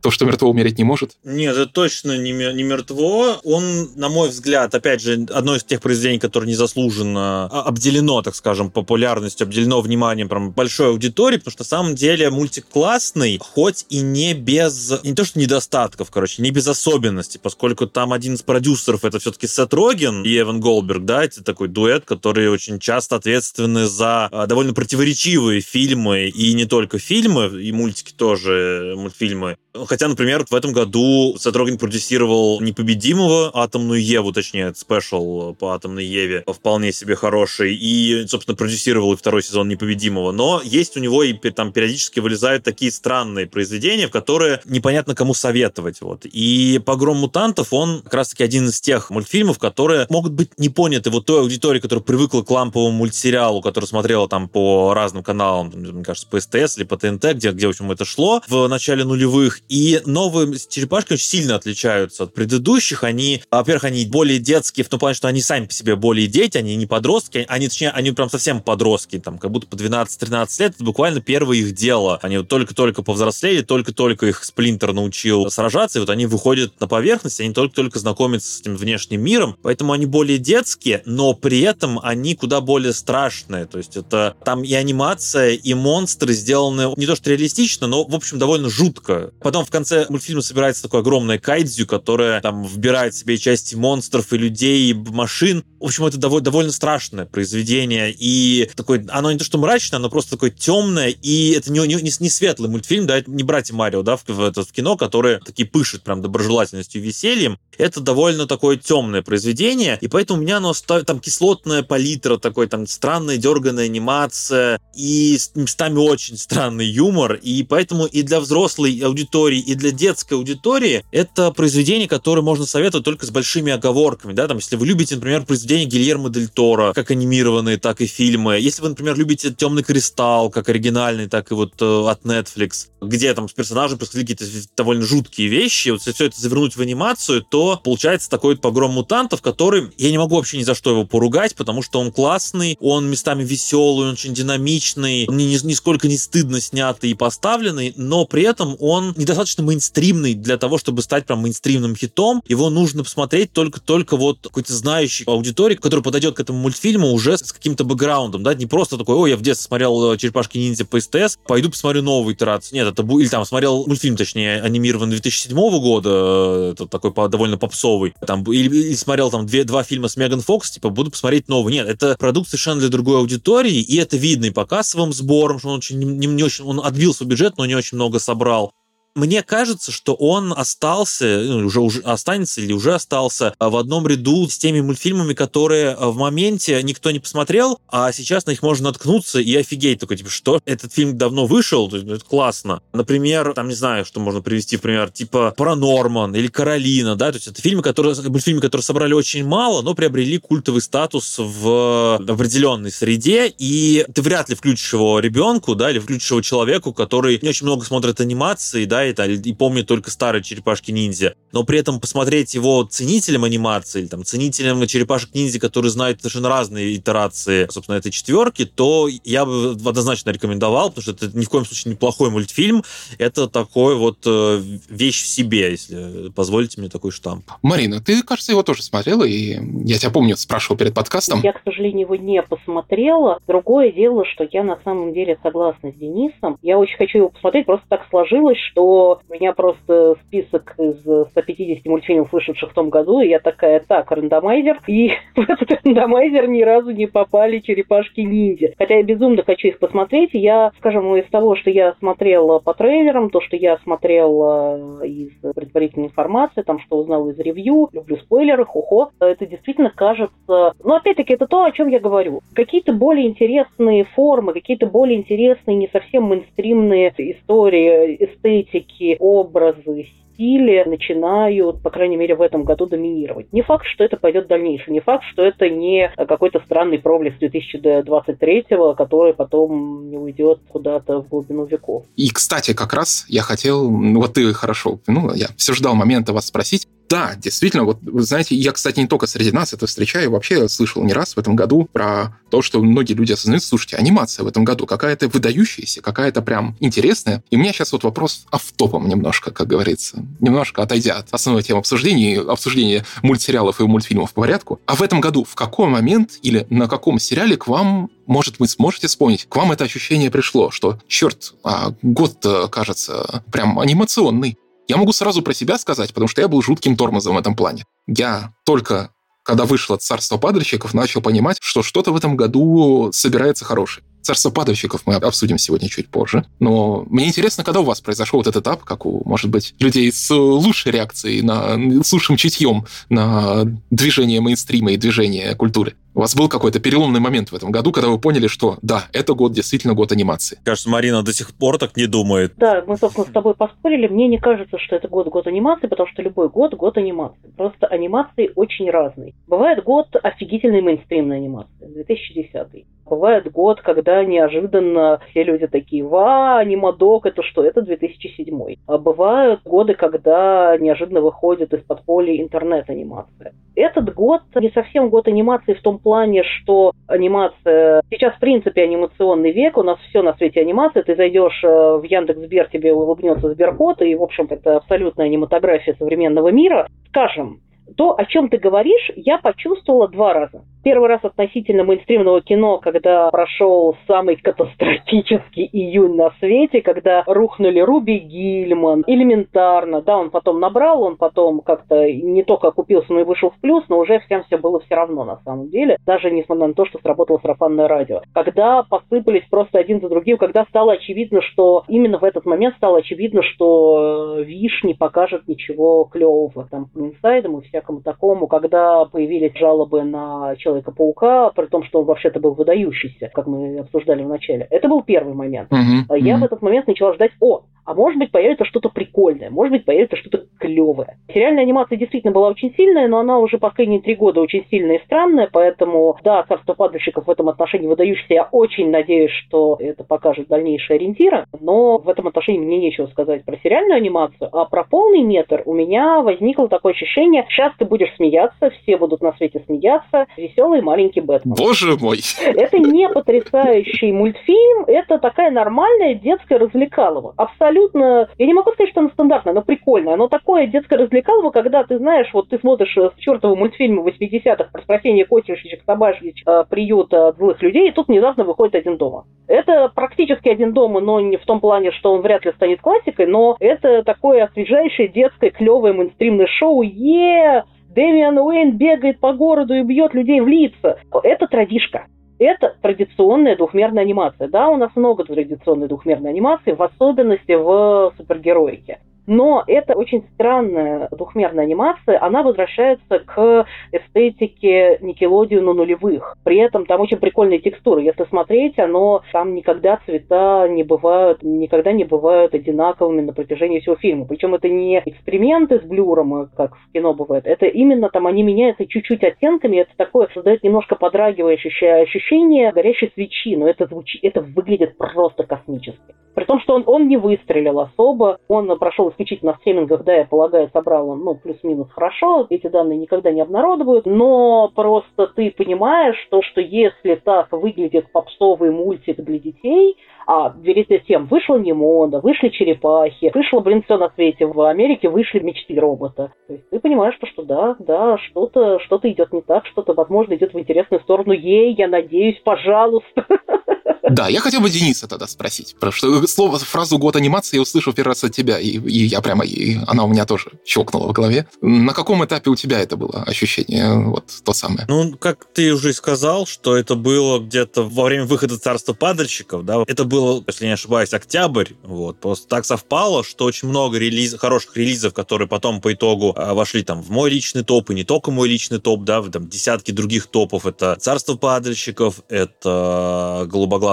То, что мертво умереть не может? Нет, это точно не, не мертво. Он, на мой взгляд, опять же, одно из тех произведений, которое незаслуженно обделено, так скажем, популярностью, обделено вниманием прям большой аудитории, потому что на самом деле мультик классный, хоть и не без, не то что недостатков, короче, не без особенностей, поскольку там один из продюсеров это все-таки Сет Роген и Эван Голберг, да, это такой дуэт, которые очень часто ответственны за а, довольно противоречивые фильмы, и не только фильмы, и мультики тоже, мультфильмы. Хотя, например, в этом году Сет Роген продюсировал «Непобедимого», «Атомную Еву», точнее, спешл по «Атомной Еве», вполне себе хороший, и, собственно, продюсировал и второй сезон «Непобедимого». Но есть у него и там периодически вылезают такие странные произведения, в которые непонятно кому советовать. Вот. И «Погром мутантов», он как раз-таки один из тех мультфильмов, которые могут быть не поняты вот той аудиторией, которая привыкла к ламповому мультсериалу, который смотрела там по разным каналам, мне кажется, по СТС или по ТНТ, где, где в общем, это шло в начале нулевых, и новые черепашки очень сильно отличаются от предыдущих. Они, во-первых, они более детские, в том плане, что они сами по себе более дети, они не подростки, они, точнее, они прям совсем подростки, там, как будто по 12-13 лет, это буквально первое их дело. Они вот только-только повзрослели, только-только их Сплинтер научил сражаться, и вот они выходят на поверхность, они только-только знакомятся с этим внешним миром, поэтому они более детские, но при этом они куда более страшные, то есть это там и анимация, и монстры сделаны не то что реалистично, но, в общем, довольно жутко. Потом в конце мультфильма собирается такое огромное кайдзю, которое там вбирает в себе части монстров и людей, и машин. В общем, это довольно, довольно страшное произведение. И такое, оно не то что мрачное, оно просто такое темное. И это не, не, не светлый мультфильм, да, это не братья Марио, да, в, в, это, в кино, которые такие пышут прям доброжелательностью и весельем. Это довольно такое темное произведение. И поэтому у меня оно ставит там кислотная палитра, такой там странная дерганная анимация и местами очень странный юмор. И поэтому и для взрослой аудитории аудитории. И для детской аудитории это произведение, которое можно советовать только с большими оговорками, да, там, если вы любите, например, произведения Гильермо Дель Торо, как анимированные, так и фильмы, если вы, например, любите «Темный кристалл», как оригинальный, так и вот э, от Netflix, где там с персонажем происходили какие-то довольно жуткие вещи, вот если все это завернуть в анимацию, то получается такой вот погром мутантов, который, я не могу вообще ни за что его поругать, потому что он классный, он местами веселый, он очень динамичный, он ни, нисколько не стыдно снятый и поставленный, но при этом он недостаточно мейнстримный для того, чтобы стать прям мейнстримным хитом. Его нужно посмотреть только-только вот какой-то знающий аудитории, который подойдет к этому мультфильму уже с каким-то бэкграундом, да, не просто такой, ой, я в детстве смотрел э, «Черепашки-ниндзя» по СТС, пойду посмотрю новую итерацию. Нет, это будет, или там смотрел мультфильм, точнее, анимированный 2007 года, э, это такой довольно попсовый, там, или, или смотрел там две, два фильма с Меган Фокс, типа, буду посмотреть новый. Нет, это продукт совершенно для другой аудитории, и это видно и по кассовым сборам, что он очень не, не очень, он отбил свой бюджет, но не очень много собрал мне кажется, что он остался, ну, уже, уже останется или уже остался а, в одном ряду с теми мультфильмами, которые а, в моменте никто не посмотрел, а сейчас на них можно наткнуться и офигеть. Такой, типа, что? Этот фильм давно вышел? Ну, это классно. Например, там, не знаю, что можно привести в пример, типа Паранорман или Каролина, да, то есть это фильмы, которые, мультфильмы, которые собрали очень мало, но приобрели культовый статус в определенной среде, и ты вряд ли включишь его ребенку, да, или включишь его человеку, который не очень много смотрит анимации, да, играет, и помнит только старые черепашки-ниндзя, но при этом посмотреть его ценителям анимации, или там ценителям черепашек-ниндзя, которые знают совершенно разные итерации, собственно, этой четверки, то я бы однозначно рекомендовал, потому что это ни в коем случае неплохой мультфильм, это такой вот э, вещь в себе, если позволите мне такой штамп. Марина, ты, кажется, его тоже смотрела, и я тебя помню, спрашивал перед подкастом. Я, к сожалению, его не посмотрела. Другое дело, что я на самом деле согласна с Денисом. Я очень хочу его посмотреть, просто так сложилось, что у меня просто список из 150 мультфильмов, вышедших в том году, и я такая, так, рандомайзер, и в этот рандомайзер ни разу не попали черепашки-ниндзя. Хотя я безумно хочу их посмотреть, я, скажем, из того, что я смотрела по трейлерам, то, что я смотрела из предварительной информации, там, что узнала из ревью, люблю спойлеры, хухо, это действительно кажется... Ну, опять-таки, это то, о чем я говорю. Какие-то более интересные формы, какие-то более интересные, не совсем мейнстримные истории, эстетики, образы, стиле начинают, по крайней мере, в этом году доминировать. Не факт, что это пойдет дальнейшее, не факт, что это не какой-то странный проблеск 2023-го, который потом не уйдет куда-то в глубину веков. И, кстати, как раз я хотел, вот ты хорошо, ну, я все ждал момента вас спросить, да, действительно, вот вы знаете, я, кстати, не только среди нас это встречаю, вообще слышал не раз в этом году про то, что многие люди осознают, слушайте, анимация в этом году какая-то выдающаяся, какая-то прям интересная. И у меня сейчас вот вопрос автопом немножко, как говорится, немножко отойдя от основной темы обсуждения, обсуждения мультсериалов и мультфильмов по порядку. А в этом году в какой момент или на каком сериале к вам может, вы сможете вспомнить, к вам это ощущение пришло, что, черт, а год кажется прям анимационный. Я могу сразу про себя сказать, потому что я был жутким тормозом в этом плане. Я только когда вышло «Царство падальщиков», начал понимать, что что-то в этом году собирается хорошее. «Царство падальщиков» мы обсудим сегодня чуть позже. Но мне интересно, когда у вас произошел этот этап, как у, может быть, людей с лучшей реакцией, на, с лучшим чутьем на движение мейнстрима и движение культуры. У вас был какой-то переломный момент в этом году, когда вы поняли, что да, это год действительно год анимации. Кажется, Марина до сих пор так не думает. Да, мы, собственно, с тобой поспорили. Мне не кажется, что это год год анимации, потому что любой год год анимации. Просто анимации очень разные. Бывает год офигительной мейнстримной анимации, 2010 Бывает год, когда неожиданно все люди такие, ва, анимадок, это что? Это 2007. А бывают годы, когда неожиданно выходит из подполья интернет-анимация. Этот год не совсем год анимации в том плане, что анимация... Сейчас, в принципе, анимационный век, у нас все на свете анимация. Ты зайдешь э, в Яндекс.Сбер, тебе улыбнется Сберкот, и, в общем, это абсолютная аниматография современного мира. Скажем, то, о чем ты говоришь, я почувствовала два раза. Первый раз относительно мейнстримного кино, когда прошел самый катастрофический июнь на свете, когда рухнули Руби Гильман, элементарно, да, он потом набрал, он потом как-то не только окупился, но и вышел в плюс, но уже всем все было все равно на самом деле, даже несмотря на то, что сработало сарафанное радио. Когда посыпались просто один за другим, когда стало очевидно, что именно в этот момент стало очевидно, что э, Виш не покажет ничего клевого там по инсайдам и всякому такому, когда появились жалобы на Человека-паука, при том, что он вообще-то был выдающийся, как мы обсуждали в начале. Это был первый момент. Uh-huh, Я uh-huh. в этот момент начала ждать, о, а может быть появится что-то прикольное, может быть появится что-то клевое. Сериальная анимация действительно была очень сильная, но она уже последние три года очень сильная и странная, поэтому, да, «Царство падальщиков» в этом отношении выдающееся. Я очень надеюсь, что это покажет дальнейшие ориентиры, но в этом отношении мне нечего сказать про сериальную анимацию, а про полный метр у меня возникло такое ощущение, сейчас ты будешь смеяться, все будут на свете смеяться, веселый маленький Бэтмен. Боже мой! Это не потрясающий мультфильм, это такая нормальная детская развлекалова. Абсолютно абсолютно, я не могу сказать, что оно стандартное, оно прикольное, оно такое детское развлекалово, когда ты знаешь, вот ты смотришь э, с чертового мультфильма 80-х про спасение котишечек, собачьих, э, приюта от злых людей, и тут внезапно выходит один дома. Это практически один дома, но не в том плане, что он вряд ли станет классикой, но это такое освежающее детское клевое мейнстримное шоу. Е! Дэмиан Уэйн бегает по городу и бьет людей в лица. Это традишка это традиционная двухмерная анимация. Да, у нас много традиционной двухмерной анимации, в особенности в супергероике. Но это очень странная двухмерная анимация, она возвращается к эстетике Никелодиона нулевых. При этом там очень прикольные текстуры. Если смотреть, оно там никогда цвета не бывают, никогда не бывают одинаковыми на протяжении всего фильма. Причем это не эксперименты с блюром, как в кино бывает. Это именно там они меняются чуть-чуть оттенками. Это такое создает немножко подрагивающее ощущение горящей свечи. Но это звучит, это выглядит просто космически. При том, что он, он не выстрелил особо, он прошел исключительно в стримингах, да, я полагаю, собрал он, ну, плюс-минус хорошо, эти данные никогда не обнародуют, но просто ты понимаешь, что, что если так выглядит попсовый мультик для детей, а перед тем вышла Немода, вышли черепахи, вышло, блин, все на свете. В Америке вышли мечты робота. То есть ты понимаешь, что, что да, да, что-то что идет не так, что-то, возможно, идет в интересную сторону. Ей, я надеюсь, пожалуйста. Да, я хотел бы Дениса тогда спросить, потому что слово, фразу «год анимации» я услышал первый раз от тебя, и, и я прямо, и она у меня тоже щелкнула в голове. На каком этапе у тебя это было ощущение, вот то самое? Ну, как ты уже сказал, что это было где-то во время выхода «Царства падальщиков», да, это было, если не ошибаюсь, октябрь, вот, просто так совпало, что очень много релиз, хороших релизов, которые потом по итогу а, вошли там в мой личный топ, и не только мой личный топ, да, в там десятки других топов, это «Царство падальщиков», это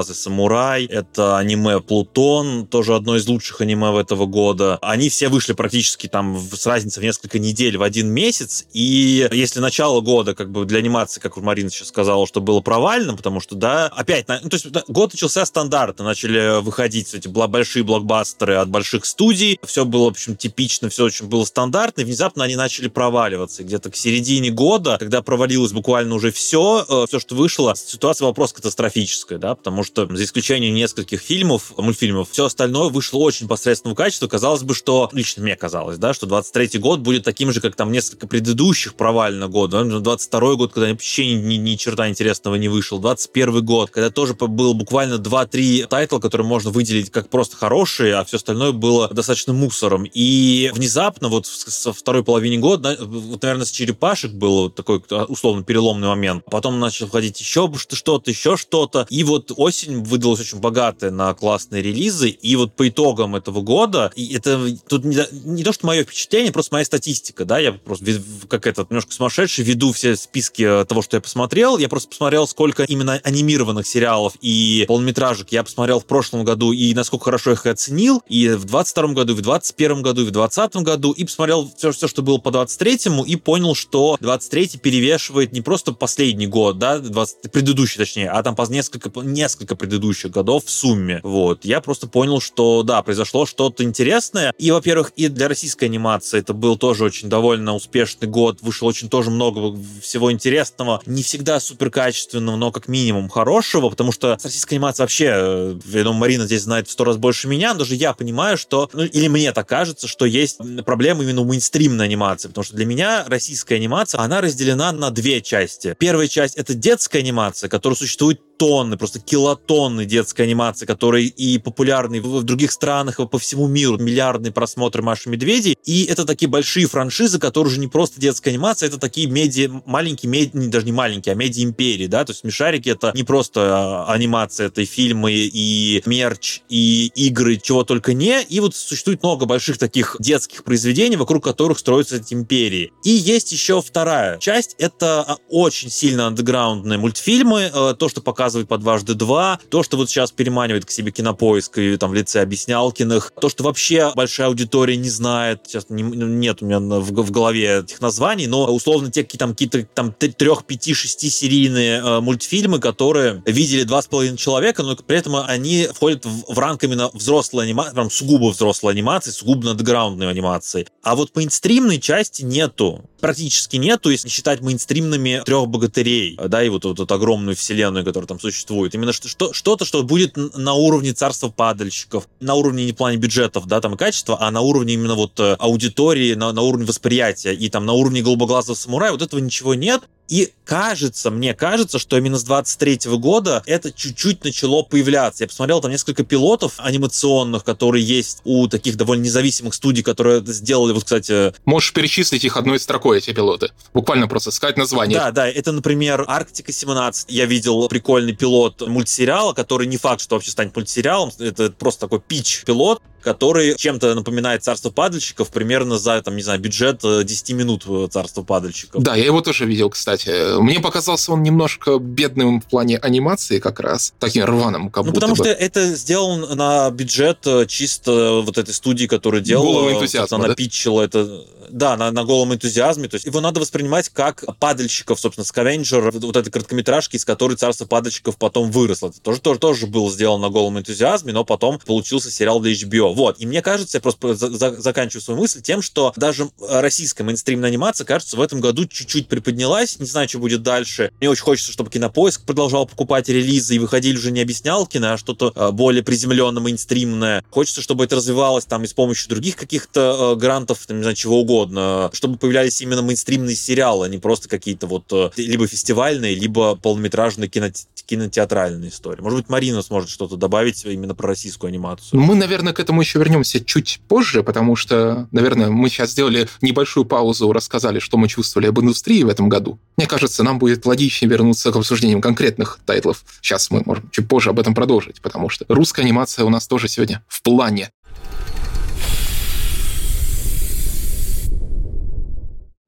«Голубоглазый самурай», это аниме «Плутон», тоже одно из лучших аниме этого года. Они все вышли практически там с разницей в несколько недель в один месяц, и если начало года как бы для анимации, как Марина сейчас сказала, что было провальным, потому что, да, опять, ну, то есть год начался стандартно, начали выходить эти большие блокбастеры от больших студий, все было, в общем, типично, все очень было стандартно, и внезапно они начали проваливаться. Где-то к середине года, когда провалилось буквально уже все, э, все, что вышло, ситуация вопрос катастрофическая, да, потому что за исключением нескольких фильмов, мультфильмов, все остальное вышло очень посредственного качества. Казалось бы, что, лично мне казалось, да, что 23 год будет таким же, как там несколько предыдущих провальных годов. 22 год, когда вообще ни, ни, ни черта интересного не вышел. 21 год, когда тоже был буквально 2-3 тайтла, которые можно выделить как просто хорошие, а все остальное было достаточно мусором. И внезапно, вот со второй половине года, вот, наверное, с черепашек был такой условно переломный момент. Потом начал входить еще что-то, еще что-то. И вот осень выдалась очень богатая на классные релизы. И вот по итогам этого года, и это тут не, не то, что мое впечатление, просто моя статистика, да, я просто как этот немножко сумасшедший веду все списки того, что я посмотрел. Я просто посмотрел, сколько именно анимированных сериалов и полнометражек я посмотрел в прошлом году и насколько хорошо их оценил. И в 22 году, и в 21 году, и в 20 году. И посмотрел все, все что было по 23-му, и понял, что 23-й перевешивает не просто последний год, да, 20, предыдущий точнее, а там по несколько, несколько предыдущих годов в сумме. Вот. Я просто понял, что да, произошло что-то интересное. И, во-первых, и для российской анимации это был тоже очень довольно успешный год. Вышло очень тоже много всего интересного. Не всегда супер качественного, но как минимум хорошего, потому что с российской анимацией вообще, э, я думаю, Марина здесь знает в сто раз больше меня, но даже я понимаю, что, ну, или мне так кажется, что есть проблемы именно у мейнстримной анимации, потому что для меня российская анимация, она разделена на две части. Первая часть — это детская анимация, которая существует тонны, просто килотонны детской анимации, которые и популярны в других странах, и по всему миру. Миллиардные просмотры Маши Медведи. И это такие большие франшизы, которые уже не просто детская анимация, это такие медиа, маленькие, меди, даже не маленькие, а медиа-империи, да, то есть Смешарики это не просто а, анимация, это и фильмы, и мерч, и игры, чего только не. И вот существует много больших таких детских произведений, вокруг которых строятся эти империи. И есть еще вторая часть, это а, очень сильно андеграундные мультфильмы, э, то, что показывает показывает по дважды два, то, что вот сейчас переманивает к себе кинопоиск и там в лице Объяснялкиных, то, что вообще большая аудитория не знает, сейчас не, ну, нет у меня в, в голове этих названий, но условно те какие там какие-то там трех, пяти, шести серийные э, мультфильмы, которые видели два с половиной человека, но при этом они входят в, в ранг именно взрослой анимации, прям сугубо взрослой анимации, сугубо надграундной анимации. А вот мейнстримной части нету практически нету, если считать мейнстримными трех богатырей, да, и вот, вот эту огромную вселенную, которая там существует. Именно что, что-то, что будет на уровне царства падальщиков, на уровне не плане бюджетов, да, там и качества, а на уровне именно вот э, аудитории, на, на уровне восприятия и там на уровне голубоглазого самурая, вот этого ничего нет. И кажется, мне кажется, что именно с 23 года это чуть-чуть начало появляться. Я посмотрел там несколько пилотов анимационных, которые есть у таких довольно независимых студий, которые сделали, вот, кстати... Можешь перечислить их одной строкой, эти пилоты. Буквально просто сказать название. Да, да, это, например, Арктика 17. Я видел прикольный пилот мультсериала, который не факт, что вообще станет мультсериалом, это просто такой пич-пилот, который чем-то напоминает «Царство падальщиков» примерно за, там, не знаю, бюджет 10 э, минут «Царства падальщиков». Да, я его тоже видел, кстати. Мне показался он немножко бедным в плане анимации как раз, таким рваным, как ну, потому бы. что это сделано на бюджет э, чисто вот этой студии, которая делала... Голого энтузиазма, Она да? питчила это да, на, на голом энтузиазме. То есть его надо воспринимать как падальщиков, собственно, Скавенджер, вот этой короткометражки, из которой царство падальщиков потом выросло. Это тоже, тоже, тоже было сделано на голом энтузиазме, но потом получился сериал для HBO. Вот. И мне кажется, я просто за за заканчиваю свою мысль тем, что даже российская мейнстримная анимация, кажется, в этом году чуть-чуть приподнялась. Не знаю, что будет дальше. Мне очень хочется, чтобы Кинопоиск продолжал покупать релизы и выходили уже не объяснялкины, а что-то э, более приземленное, мейнстримное. Хочется, чтобы это развивалось там и с помощью других каких-то э, грантов, там, не знаю, чего угодно. Чтобы появлялись именно мейнстримные сериалы, а не просто какие-то вот э, либо фестивальные, либо полнометражные кино кинотеатральные истории. Может быть, Марина сможет что-то добавить именно про российскую анимацию. Мы, наверное, к этому еще вернемся чуть позже, потому что, наверное, мы сейчас сделали небольшую паузу, рассказали, что мы чувствовали об индустрии в этом году. Мне кажется, нам будет логичнее вернуться к обсуждениям конкретных тайтлов. Сейчас мы можем чуть позже об этом продолжить, потому что русская анимация у нас тоже сегодня в плане.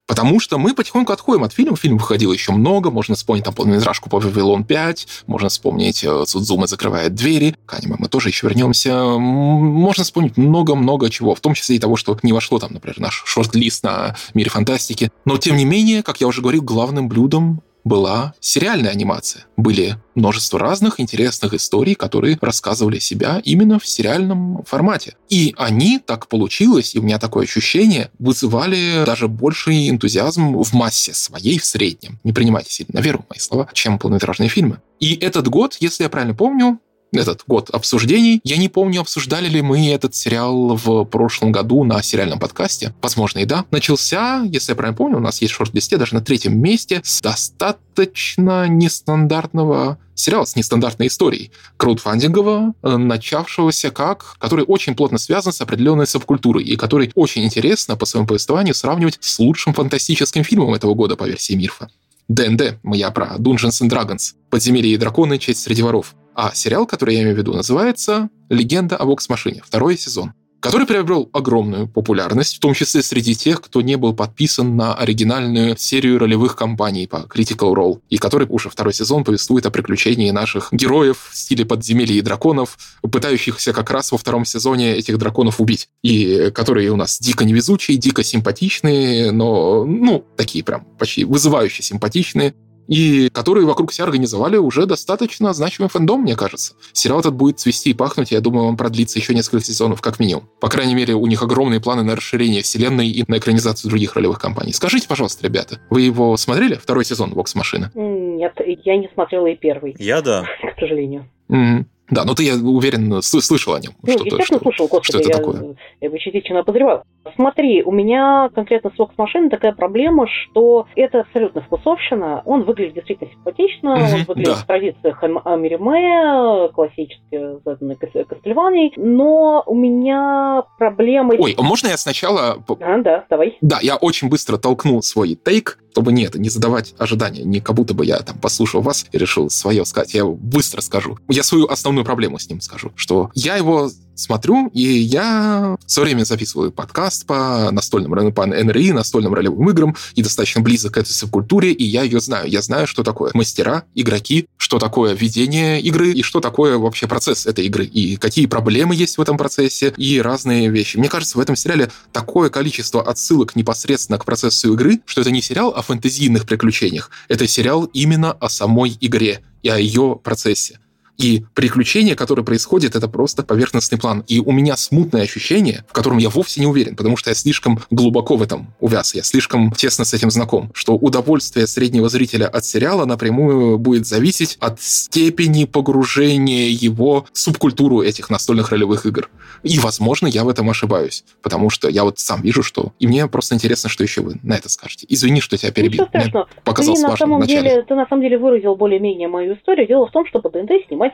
Потому что мы потихоньку отходим от фильмов. Фильм выходил еще много. Можно вспомнить там полнометражку по «Вавилон 5», можно вспомнить э, «Судзума закрывает двери». К аниме мы тоже еще вернемся. Можно вспомнить много-много чего, в том числе и того, что не вошло там, например, наш шорт-лист на мире фантастики. Но, тем не менее, как я уже говорил, главным блюдом была сериальная анимация. Были множество разных интересных историй, которые рассказывали себя именно в сериальном формате. И они, так получилось, и у меня такое ощущение, вызывали даже больший энтузиазм в массе своей в среднем. Не принимайте сильно на веру мои слова, чем полнометражные фильмы. И этот год, если я правильно помню, этот год обсуждений. Я не помню, обсуждали ли мы этот сериал в прошлом году на сериальном подкасте. Возможно, и да. Начался, если я правильно помню, у нас есть шорт-листе даже на третьем месте с достаточно нестандартного сериала с нестандартной историей, краудфандингового, э, начавшегося как, который очень плотно связан с определенной субкультурой и который очень интересно по своему повествованию сравнивать с лучшим фантастическим фильмом этого года по версии Мирфа. ДНД, я про Dungeons and Dragons, Подземелье и драконы, Честь среди воров. А сериал, который я имею в виду, называется «Легенда о Вокс-машине», второй сезон который приобрел огромную популярность, в том числе среди тех, кто не был подписан на оригинальную серию ролевых кампаний по Critical Role, и который уже второй сезон повествует о приключении наших героев в стиле подземелья и драконов, пытающихся как раз во втором сезоне этих драконов убить, и которые у нас дико невезучие, дико симпатичные, но, ну, такие прям почти вызывающе симпатичные, и которые вокруг себя организовали уже достаточно значимый фэндом, мне кажется. Сериал этот будет цвести и пахнуть, и я думаю, он продлится еще несколько сезонов, как минимум. По крайней мере, у них огромные планы на расширение вселенной и на экранизацию других ролевых компаний. Скажите, пожалуйста, ребята, вы его смотрели, второй сезон «Вокс Машины»? Нет, я не смотрела и первый. Я да. К сожалению. Mm-hmm. Да, ну ты, я уверен, слышал о нем. Ну, что естественно, что, слушал, господи, что это я, такое? я бы частично подозревал. Смотри, у меня конкретно с Vox машины такая проблема, что это абсолютно вкусовщина. Он выглядит действительно симпатично, угу, он выглядит да. в традициях Америме, классически заданный Кастельваний, но у меня проблемы... Ой, а можно я сначала... А, да, давай. Да, я очень быстро толкнул свой тейк, чтобы нет, не задавать ожидания, не как будто бы я там послушал вас и решил свое сказать. Я быстро скажу. Я свою основную проблему с ним скажу, что я его смотрю, и я все время записываю подкаст по настольным, по НРИ, настольным ролевым играм, и достаточно близок к этой субкультуре, и я ее знаю. Я знаю, что такое мастера, игроки, что такое ведение игры, и что такое вообще процесс этой игры, и какие проблемы есть в этом процессе, и разные вещи. Мне кажется, в этом сериале такое количество отсылок непосредственно к процессу игры, что это не сериал о фэнтезийных приключениях, это сериал именно о самой игре и о ее процессе. И приключения, которые происходят, это просто поверхностный план. И у меня смутное ощущение, в котором я вовсе не уверен, потому что я слишком глубоко в этом увяз, я слишком тесно с этим знаком, что удовольствие среднего зрителя от сериала напрямую будет зависеть от степени погружения его в субкультуру этих настольных ролевых игр. И, возможно, я в этом ошибаюсь, потому что я вот сам вижу, что... И мне просто интересно, что еще вы на это скажете. Извини, что тебя перебил. Ничего показалось ты на самом деле, Ты на самом деле выразил более-менее мою историю. Дело в том, что по ДНД снимать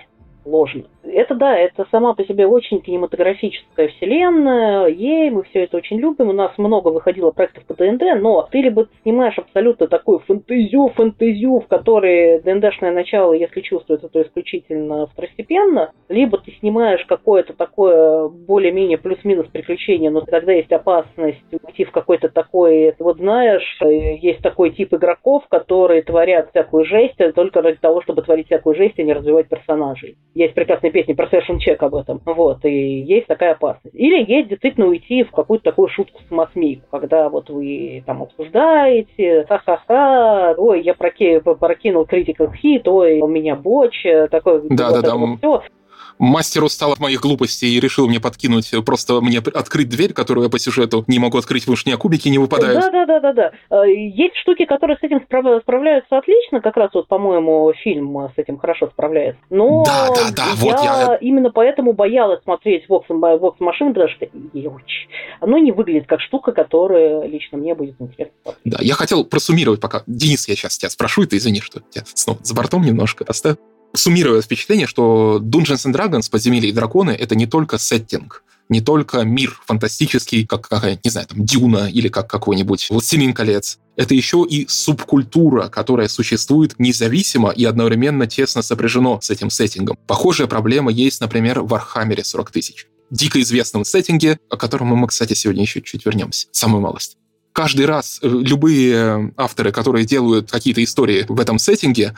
сложно. Это да, это сама по себе очень кинематографическая вселенная, ей, мы все это очень любим, у нас много выходило проектов по ДНД, но ты либо снимаешь абсолютно такую фэнтезию, фэнтезию, в которой ДНДшное начало, если чувствуется, то исключительно второстепенно, либо ты снимаешь какое-то такое более-менее плюс-минус приключение, но тогда есть опасность уйти в какой-то такой, вот знаешь, есть такой тип игроков, которые творят всякую жесть только ради того, чтобы творить всякую жесть и не развивать персонажей. Есть прекрасная песня про Session Check об этом. Вот, и есть такая опасность. Или есть действительно уйти в какую-то такую шутку с масмейку, когда вот вы там обсуждаете, ха-ха-ха, ой, я проки, прокинул Critical Hit, ой, у меня боч, такой да, вот да, да. все. Мастер устал от моих глупостей и решил мне подкинуть, просто мне открыть дверь, которую я по сюжету не могу открыть, потому что у меня кубики не выпадают. Да-да-да-да. Э, есть штуки, которые с этим справляются отлично, как раз вот, по-моему, фильм с этим хорошо справляется. Но да, да, да, я, вот я именно поэтому боялась смотреть Vox, Vox Machine, потому что оно не выглядит как штука, которая лично мне будет интересна. Да, я хотел просуммировать пока. Денис, я сейчас тебя спрошу, и ты извини, что тебя снова за бортом немножко оставил суммируя впечатление, что Dungeons and Dragons, Подземелья и драконы, это не только сеттинг, не только мир фантастический, как какая не знаю, там, Дюна или как какой-нибудь Властелин колец. Это еще и субкультура, которая существует независимо и одновременно тесно сопряжено с этим сеттингом. Похожая проблема есть, например, в Вархаммере 40 тысяч. Дико известном сеттинге, о котором мы, кстати, сегодня еще чуть вернемся. Самую малость каждый раз э, любые авторы, которые делают какие-то истории в этом сеттинге,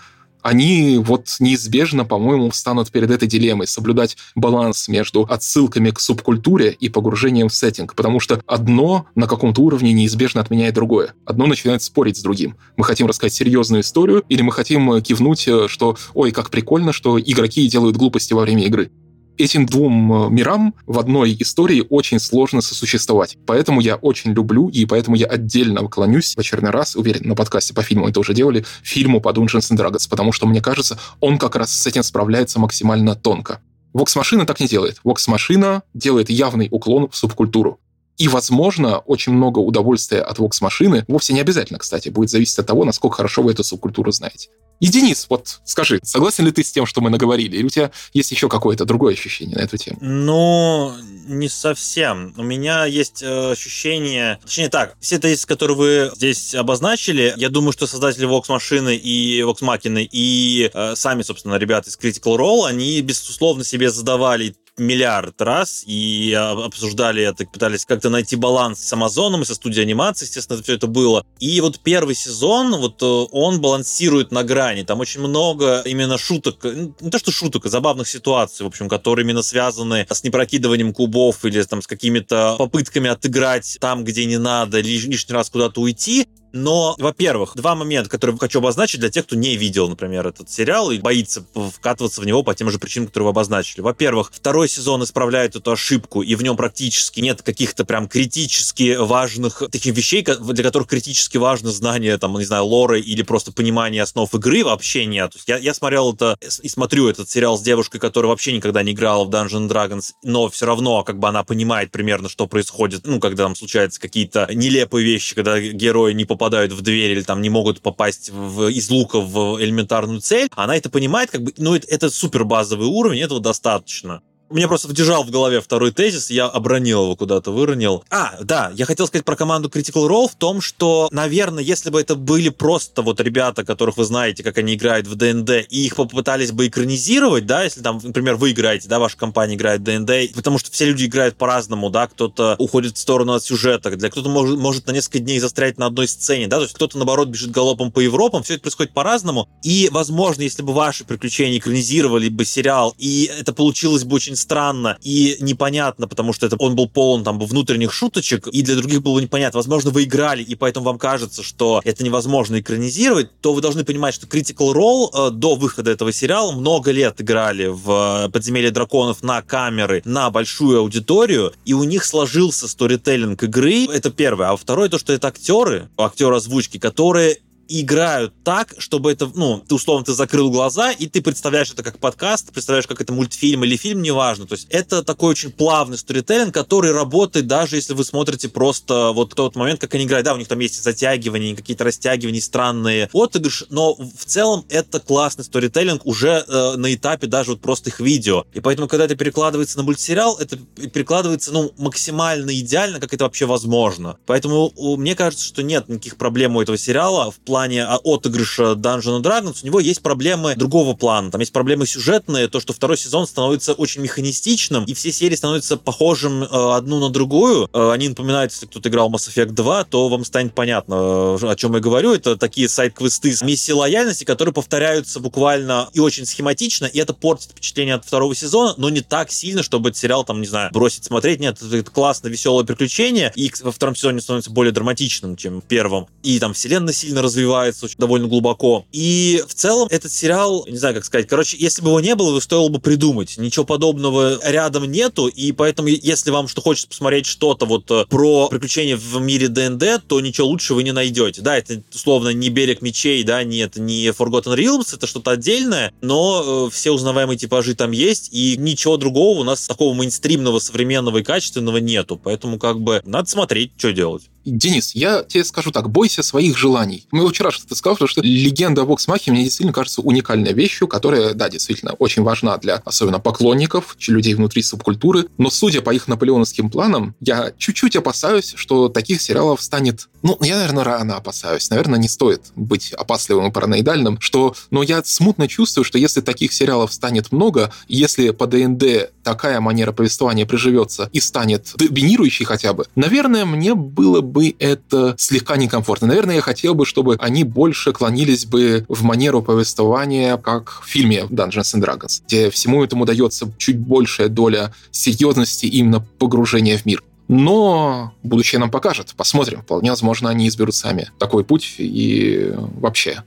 они вот неизбежно, по-моему, встанут перед этой дилеммой соблюдать баланс между отсылками к субкультуре и погружением в сеттинг, потому что одно на каком-то уровне неизбежно отменяет другое. Одно начинает спорить с другим. Мы хотим рассказать серьезную историю, или мы хотим кивнуть, э, что «Ой, как прикольно, что игроки делают глупости во время игры» этим двум э, мирам в одной истории очень сложно сосуществовать. Поэтому я очень люблю, и поэтому я отдельно клонюсь в очередной раз, уверен, на подкасте по фильму это уже делали, фильму по Dungeons and Dragons, потому что, мне кажется, он как раз с этим справляется максимально тонко. Вокс-машина так не делает. Вокс-машина делает явный уклон в субкультуру. И, возможно, очень много удовольствия от вокс-машины, вовсе не обязательно, кстати, будет зависеть от того, насколько хорошо вы эту субкультуру знаете. И, Денис, вот скажи, согласен ли ты с тем, что мы наговорили? Или у тебя есть еще какое-то другое ощущение на эту тему? Ну, не совсем. У меня есть э, ощущение... Точнее так, все тезисы, которые вы здесь обозначили, я думаю, что создатели Vox машины и Vox Machina и э, сами, собственно, ребята из Critical Role, они, безусловно, себе задавали миллиард раз и обсуждали это, пытались как-то найти баланс с Амазоном и со студией анимации, естественно, все это было. И вот первый сезон, вот э, он балансирует на грани. Там очень много именно шуток, не то что шуток, а забавных ситуаций, в общем, которые именно связаны с непрокидыванием кубов или там с какими-то попытками отыграть там, где не надо, лишний раз куда-то уйти. Но, во-первых, два момента, которые хочу обозначить для тех, кто не видел, например, этот сериал и боится вкатываться в него по тем же причинам, которые вы обозначили. Во-первых, второй сезон исправляет эту ошибку, и в нем практически нет каких-то прям критически важных таких вещей, для которых критически важно знание, там, не знаю, лоры или просто понимание основ игры вообще нет. Я, я смотрел это и смотрю этот сериал с девушкой, которая вообще никогда не играла в Dungeons Dragons, но все равно как бы она понимает примерно, что происходит, ну, когда там случаются какие-то нелепые вещи, когда герои не попадают попадают в дверь или там не могут попасть в, из лука в элементарную цель, она это понимает, как бы, ну, это, это супер базовый уровень, этого достаточно. Меня просто держал в голове второй тезис, я обронил его куда-то, выронил. А, да, я хотел сказать про команду Critical Role в том, что, наверное, если бы это были просто вот ребята, которых вы знаете, как они играют в ДНД, и их попытались бы экранизировать, да, если там, например, вы играете, да, ваша компания играет в ДНД, потому что все люди играют по-разному, да, кто-то уходит в сторону от сюжета, для кто-то может, может на несколько дней застрять на одной сцене, да, то есть кто-то, наоборот, бежит галопом по Европам, все это происходит по-разному, и, возможно, если бы ваши приключения экранизировали бы сериал, и это получилось бы очень очень странно и непонятно, потому что это, он был полон там внутренних шуточек, и для других было непонятно. Возможно, вы играли, и поэтому вам кажется, что это невозможно экранизировать, то вы должны понимать, что Critical Role э, до выхода этого сериала много лет играли в Подземелье драконов на камеры, на большую аудиторию, и у них сложился сторителлинг игры. Это первое. А второе, то, что это актеры, актеры озвучки, которые играют так, чтобы это, ну, ты условно ты закрыл глаза, и ты представляешь это как подкаст, представляешь, как это мультфильм или фильм, неважно. То есть это такой очень плавный сторителлинг, который работает даже если вы смотрите просто вот тот момент, как они играют. Да, у них там есть затягивания, какие-то растягивания, странные отыгрыш, но в целом это классный сторителлинг уже э, на этапе даже вот просто их видео. И поэтому, когда это перекладывается на мультсериал, это перекладывается, ну, максимально идеально, как это вообще возможно. Поэтому мне кажется, что нет никаких проблем у этого сериала в плане плане а, отыгрыша Dungeons Dragons, у него есть проблемы другого плана. Там есть проблемы сюжетные, то, что второй сезон становится очень механистичным, и все серии становятся похожим э, одну на другую. Э, они напоминают, если кто-то играл Mass Effect 2, то вам станет понятно, э, о чем я говорю. Это такие сайт-квесты с миссией лояльности, которые повторяются буквально и очень схематично, и это портит впечатление от второго сезона, но не так сильно, чтобы этот сериал, там, не знаю, бросить смотреть. Нет, это классное, веселое приключение, и во втором сезоне становится более драматичным, чем в первом. И там вселенная сильно развивается, развивается очень, довольно глубоко. И в целом этот сериал, не знаю, как сказать, короче, если бы его не было, то стоило бы придумать. Ничего подобного рядом нету, и поэтому, если вам что хочется посмотреть что-то вот э, про приключения в мире ДНД, то ничего лучше вы не найдете. Да, это условно не берег мечей, да, нет, не Forgotten Realms, это что-то отдельное, но э, все узнаваемые типажи там есть, и ничего другого у нас такого мейнстримного, современного и качественного нету. Поэтому как бы надо смотреть, что делать. Денис, я тебе скажу так, бойся своих желаний. Мы вчера что-то сказал, что легенда о Воксмахе мне действительно кажется уникальной вещью, которая, да, действительно очень важна для особенно поклонников, людей внутри субкультуры. Но судя по их наполеоновским планам, я чуть-чуть опасаюсь, что таких сериалов станет... Ну, я, наверное, рано опасаюсь. Наверное, не стоит быть опасливым и параноидальным, что... Но я смутно чувствую, что если таких сериалов станет много, если по ДНД такая манера повествования приживется и станет доминирующей хотя бы, наверное, мне было бы бы это слегка некомфортно. Наверное, я хотел бы, чтобы они больше клонились бы в манеру повествования, как в фильме Dungeons and Dragons, где всему этому дается чуть большая доля серьезности именно погружения в мир. Но будущее нам покажет. Посмотрим. Вполне возможно, они изберут сами такой путь. И вообще,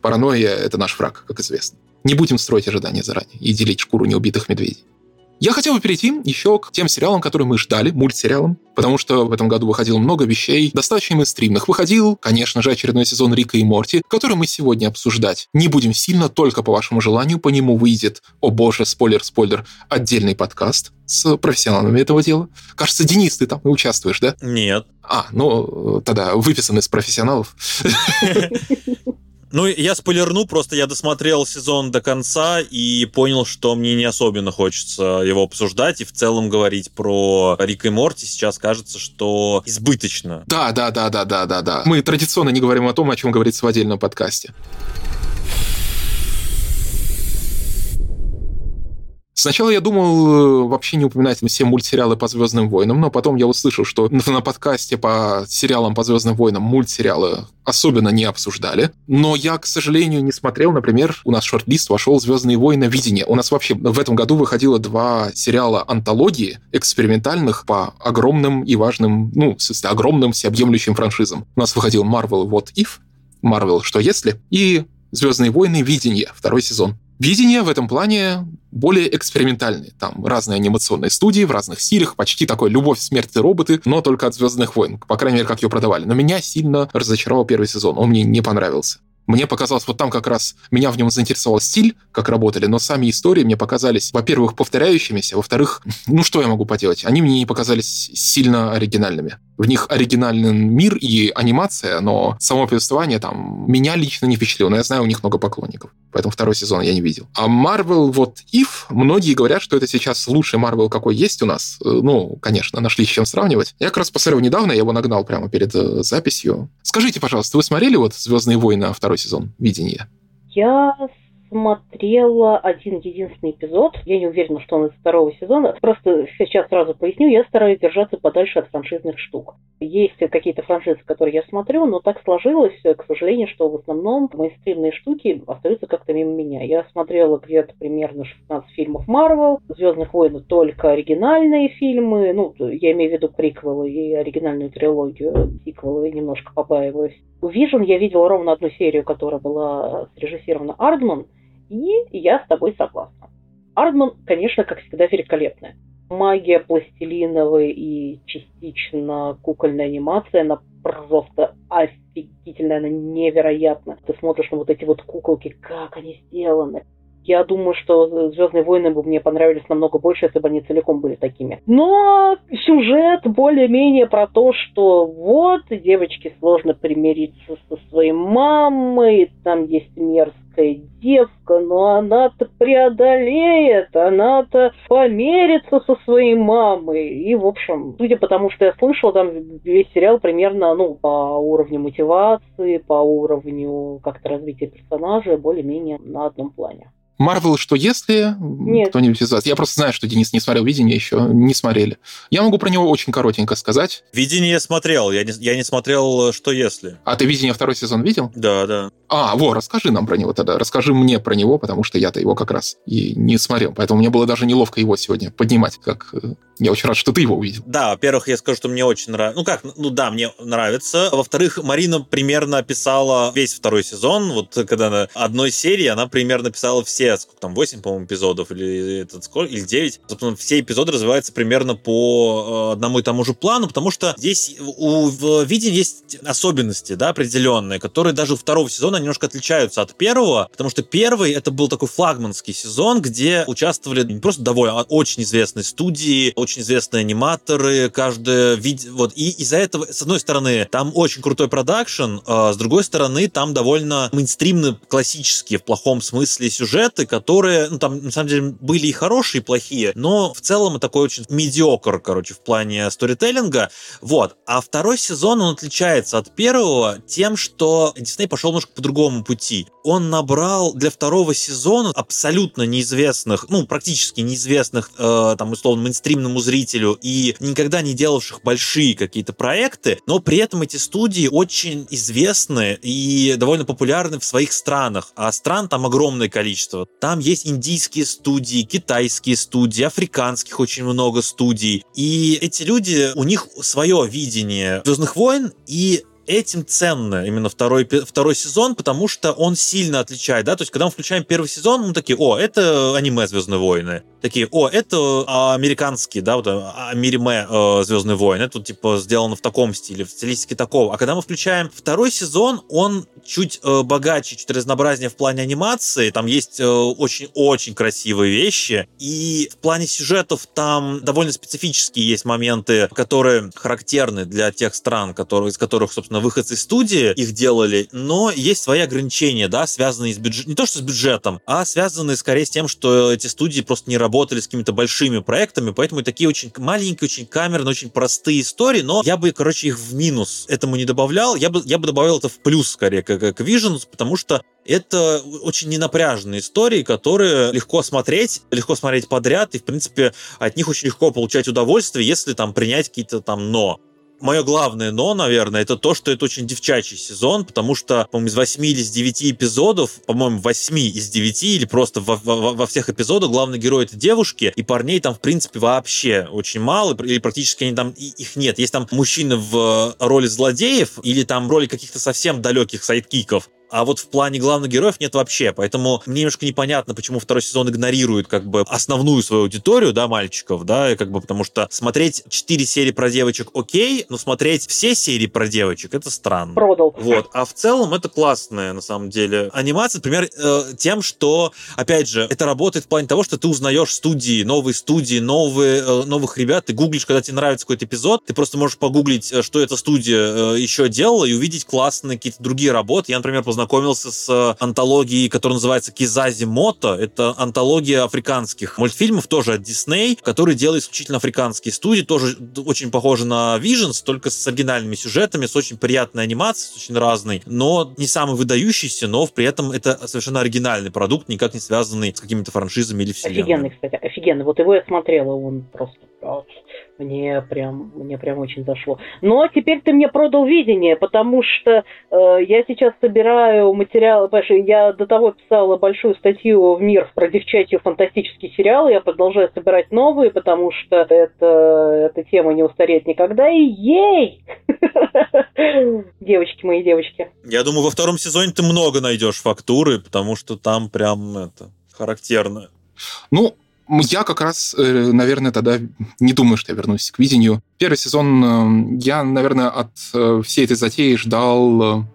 паранойя — это наш враг, как известно. Не будем строить ожидания заранее и делить шкуру неубитых медведей. Я хотел бы перейти еще к тем сериалам, которые мы ждали, мультсериалам, потому что в этом году выходило много вещей, достаточно мейнстримных. Выходил, конечно же, очередной сезон Рика и Морти, который мы сегодня обсуждать не будем сильно, только по вашему желанию. По нему выйдет, о боже, спойлер-спойлер, отдельный подкаст с профессионалами этого дела. Кажется, Денис, ты там и участвуешь, да? Нет. А, ну, тогда выписан из профессионалов. Ну, я спойлерну, просто я досмотрел сезон до конца и понял, что мне не особенно хочется его обсуждать и в целом говорить про Рик и Морти сейчас кажется, что избыточно. Да, да, да, да, да, да, да. Мы традиционно не говорим о том, о чем говорится в отдельном подкасте. Сначала я думал э, вообще не упоминать все мультсериалы по Звездным войнам, но потом я услышал, что на подкасте по сериалам по Звездным войнам мультсериалы особенно не обсуждали. Но я, к сожалению, не смотрел, например, у нас шорт-лист вошел «Звездные войны. Видение». У нас вообще в этом году выходило два сериала антологии экспериментальных по огромным и важным, ну, в смысле, огромным всеобъемлющим франшизам. У нас выходил Marvel What If, Marvel Что Если и Звездные войны. Видение. Второй сезон. Видение в этом плане более экспериментальные. Там разные анимационные студии в разных стилях, почти такой «Любовь, смерть и роботы», но только от «Звездных войн», по крайней мере, как ее продавали. Но меня сильно разочаровал первый сезон, он мне не понравился. Мне показалось, вот там как раз меня в нем заинтересовал стиль, как работали, но сами истории мне показались, во-первых, повторяющимися, во-вторых, ну что я могу поделать, они мне не показались сильно оригинальными. В них оригинальный мир и анимация, но само повествование там меня лично не впечатлило, но я знаю, у них много поклонников. Поэтому второй сезон я не видел. А Marvel вот If, многие говорят, что это сейчас лучший Marvel, какой есть у нас. Э, ну, конечно, нашли с чем сравнивать. Я как раз посмотрел недавно, я его нагнал прямо перед э, записью. Скажите, пожалуйста, вы смотрели вот «Звездные войны» второй сезон «Видение»? Я смотрела один единственный эпизод. Я не уверена, что он из второго сезона. Просто сейчас сразу поясню, я стараюсь держаться подальше от франшизных штук. Есть какие-то франшизы, которые я смотрю, но так сложилось, к сожалению, что в основном мейнстримные штуки остаются как-то мимо меня. Я смотрела где-то примерно 16 фильмов Марвел, Звездных войн только оригинальные фильмы, ну, я имею в виду приквелы и оригинальную трилогию, сиквелы немножко побаиваюсь. Вижен я видела ровно одну серию, которая была срежиссирована Ардман, и я с тобой согласна. Ардман, конечно, как всегда, великолепная. Магия пластилиновая и частично кукольная анимация, она просто офигительная, она невероятна. Ты смотришь на вот эти вот куколки, как они сделаны. Я думаю, что Звездные войны бы мне понравились намного больше, если бы они целиком были такими. Но сюжет более-менее про то, что вот девочке сложно примириться со своей мамой, там есть мерзкая девка, но она-то преодолеет, она-то померится со своей мамой. И, в общем, судя по тому, что я слышала, там весь сериал примерно, ну, по уровню мотивации, по уровню как-то развития персонажа более-менее на одном плане. Марвел, что если Нет. кто-нибудь из вас... Я просто знаю, что Денис не смотрел «Видение» еще, не смотрели. Я могу про него очень коротенько сказать. Видение я смотрел, я не, я не смотрел «Что если». А ты «Видение» второй сезон видел? Да, да. А, во, расскажи нам про него тогда. Расскажи мне про него, потому что я-то его как раз и не смотрел. Поэтому мне было даже неловко его сегодня поднимать. Как э, Я очень рад, что ты его увидел. Да, во-первых, я скажу, что мне очень нравится. Ну как, ну да, мне нравится. Во-вторых, Марина примерно описала весь второй сезон. Вот когда на одной серии она примерно писала все, сколько там, 8, по-моему, эпизодов или, этот, сколько, или 9. Собственно, все эпизоды развиваются примерно по э, одному и тому же плану, потому что здесь у в видении есть особенности, да, определенные, которые даже у второго сезона немножко отличаются от первого, потому что первый это был такой флагманский сезон, где участвовали не просто довольно, а очень известные студии, очень известные аниматоры, каждый вид, вот, и из-за этого, с одной стороны, там очень крутой продакшн, а с другой стороны, там довольно мейнстримные, классические, в плохом смысле, сюжеты, которые, ну, там, на самом деле, были и хорошие, и плохие, но в целом такой очень медиокр, короче, в плане сторителлинга, вот. А второй сезон, он отличается от первого тем, что Дисней пошел немножко по другому пути. Он набрал для второго сезона абсолютно неизвестных, ну, практически неизвестных, э, там, условно, мейнстримному зрителю и никогда не делавших большие какие-то проекты, но при этом эти студии очень известны и довольно популярны в своих странах, а стран там огромное количество. Там есть индийские студии, китайские студии, африканских очень много студий, и эти люди, у них свое видение Звездных войн, и этим ценно именно второй, второй сезон, потому что он сильно отличает, да, то есть когда мы включаем первый сезон, мы такие, о, это аниме «Звездные войны», такие, о, это американский, да, вот аниме э, «Звездные войны», это типа сделано в таком стиле, в стилистике такого, а когда мы включаем второй сезон, он чуть э, богаче, чуть разнообразнее в плане анимации, там есть очень-очень э, красивые вещи, и в плане сюжетов там довольно специфические есть моменты, которые характерны для тех стран, которые, из которых, собственно, выходцы из студии их делали, но есть свои ограничения, да, связанные с бюджетом, не то что с бюджетом, а связанные скорее с тем, что эти студии просто не работали с какими-то большими проектами, поэтому такие очень маленькие, очень камерные, очень простые истории, но я бы, короче, их в минус этому не добавлял, я бы, я бы добавил это в плюс, скорее, как, как Visions, потому что это очень ненапряженные истории, которые легко смотреть, легко смотреть подряд, и, в принципе, от них очень легко получать удовольствие, если там принять какие-то там «но». Мое главное но, наверное, это то, что это очень девчачий сезон, потому что, по-моему, из 8 или из 9 эпизодов, по-моему, 8 из 9 или просто во, во, во всех эпизодах главный герой это девушки, и парней там, в принципе, вообще очень мало, или практически они там, их нет. Есть там мужчины в роли злодеев, или там роли каких-то совсем далеких sidekick ов, а вот в плане главных героев нет вообще. Поэтому мне немножко непонятно, почему второй сезон игнорирует как бы основную свою аудиторию, да, мальчиков, да, и как бы потому что смотреть 4 серии про девочек окей, но смотреть все серии про девочек это странно. Продал. Вот. А в целом это классная, на самом деле, анимация, например, э, тем, что, опять же, это работает в плане того, что ты узнаешь студии, новые студии, новые, э, новых ребят, ты гуглишь, когда тебе нравится какой-то эпизод, ты просто можешь погуглить, э, что эта студия э, еще делала, и увидеть классные какие-то другие работы. Я, например, познакомился с э, антологией, которая называется Кизази Мото. Это антология африканских мультфильмов, тоже от Disney, который делает исключительно африканские студии, тоже очень похожи на Visions, только с оригинальными сюжетами, с очень приятной анимацией, с очень разной, но не самый выдающийся, но при этом это совершенно оригинальный продукт, никак не связанный с какими-то франшизами или вселенными. Офигенный, кстати, офигенный. Вот его я смотрела, он просто мне прям, мне прям очень зашло. Но теперь ты мне продал видение, потому что э, я сейчас собираю материалы. Понимаешь, я до того писала большую статью в мир про девчачьи фантастические сериалы. Я продолжаю собирать новые, потому что это, эта тема не устареет никогда. И ей! Девочки мои, девочки. Я думаю, во втором сезоне ты много найдешь фактуры, потому что там прям это характерно. Ну, я как раз, э, наверное, тогда не думаю, что я вернусь к видению. Первый сезон э, я, наверное, от э, всей этой затеи ждал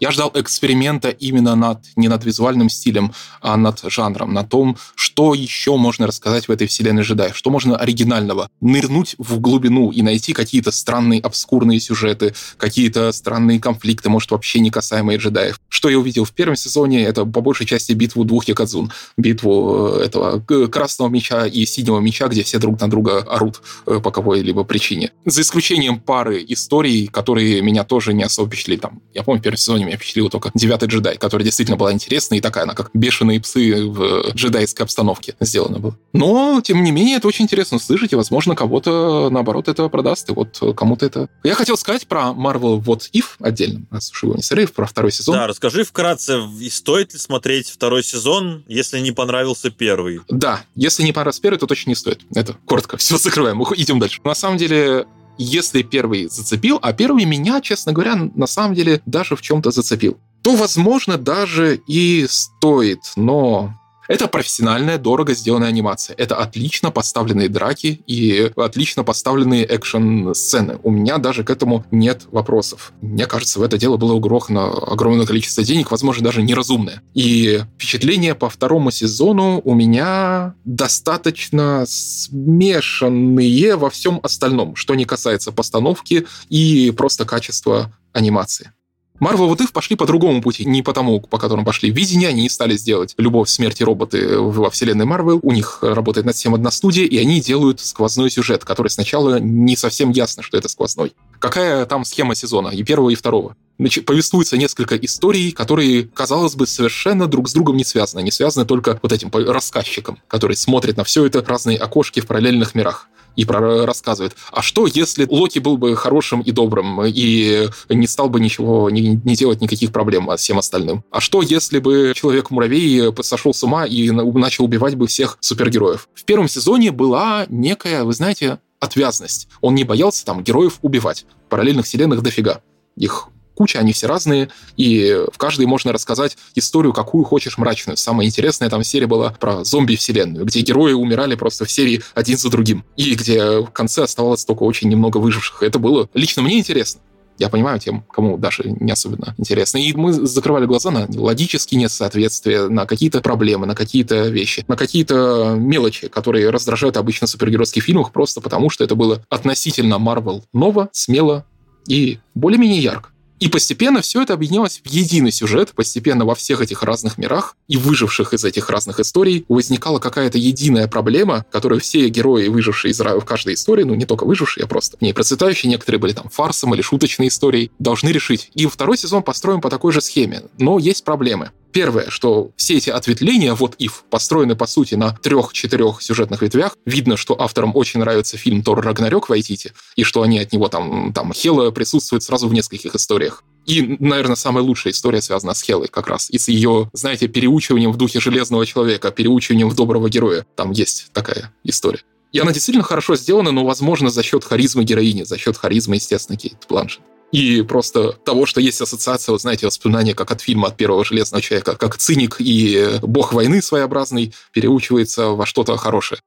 я ждал эксперимента именно над, не над визуальным стилем, а над жанром, на том, что еще можно рассказать в этой вселенной джедаев, что можно оригинального. Нырнуть в глубину и найти какие-то странные обскурные сюжеты, какие-то странные конфликты, может, вообще не касаемые джедаев. Что я увидел в первом сезоне, это по большей части битву двух якадзун. Битву э, этого красного меча и синего меча, где все друг на друга орут э, по какой-либо причине. За исключением пары историй, которые меня тоже не особо впечатлили. Там, я помню, в первом сезоне меня впечатлила только «Девятый джедай», который действительно была интересная и такая, она как бешеные псы в джедайской обстановке сделана была. Но, тем не менее, это очень интересно слышать, и, возможно, кого-то, наоборот, это продаст, и вот кому-то это... Я хотел сказать про Marvel What If отдельно, раз уж его не срыв, про второй сезон. Да, расскажи вкратце, стоит ли смотреть второй сезон, если не понравился первый? Да, если не понравился первый, то точно не стоит. Это коротко. Все, закрываем, идем дальше. На самом деле, если первый зацепил, а первый меня, честно говоря, на самом деле даже в чем-то зацепил, то, возможно, даже и стоит, но это профессиональная, дорого сделанная анимация. Это отлично поставленные драки и отлично поставленные экшн-сцены. У меня даже к этому нет вопросов. Мне кажется, в это дело было угрохано огромное количество денег, возможно, даже неразумное. И впечатления по второму сезону у меня достаточно смешанные во всем остальном, что не касается постановки и просто качества анимации. Marvel вот их пошли по другому пути, не по тому, по которому пошли видения, они не стали сделать «Любовь, смерть и роботы» во вселенной Marvel. У них работает над всем одна студия, и они делают сквозной сюжет, который сначала не совсем ясно, что это сквозной. Какая там схема сезона и первого, и второго? Значит, повествуется несколько историй, которые, казалось бы, совершенно друг с другом не связаны. Не связаны только вот этим рассказчиком, который смотрит на все это разные окошки в параллельных мирах и про рассказывает. А что, если Локи был бы хорошим и добрым и не стал бы ничего, не, не делать никаких проблем всем остальным? А что, если бы Человек-муравей сошел с ума и начал убивать бы всех супергероев? В первом сезоне была некая, вы знаете, отвязность. Он не боялся там героев убивать. Параллельных вселенных дофига. Их куча, они все разные, и в каждой можно рассказать историю, какую хочешь мрачную. Самая интересная там серия была про зомби-вселенную, где герои умирали просто в серии один за другим, и где в конце оставалось только очень немного выживших. Это было лично мне интересно. Я понимаю тем, кому даже не особенно интересно. И мы закрывали глаза на логические несоответствия, на какие-то проблемы, на какие-то вещи, на какие-то мелочи, которые раздражают обычно в супергеройских фильмах просто потому, что это было относительно Marvel ново, смело и более-менее ярко. И постепенно все это объединялось в единый сюжет, постепенно во всех этих разных мирах и выживших из этих разных историй возникала какая-то единая проблема, которую все герои, выжившие из в каждой истории, ну не только выжившие, а просто не процветающие, некоторые были там фарсом или шуточной историей, должны решить. И второй сезон построен по такой же схеме, но есть проблемы. Первое, что все эти ответвления, вот if, построены, по сути, на трех-четырех сюжетных ветвях. Видно, что авторам очень нравится фильм «Тор Рагнарёк» Вайтити, и что они от него там, там Хела присутствует сразу в нескольких историях. И, наверное, самая лучшая история связана с Хелой как раз. И с ее, знаете, переучиванием в духе Железного Человека, переучиванием в доброго героя. Там есть такая история. И она действительно хорошо сделана, но, возможно, за счет харизмы героини, за счет харизмы, естественно, Кейт Бланшет и просто того, что есть ассоциация, вот знаете, воспоминания как от фильма от первого железного человека, как циник и бог войны своеобразный переучивается во что-то хорошее.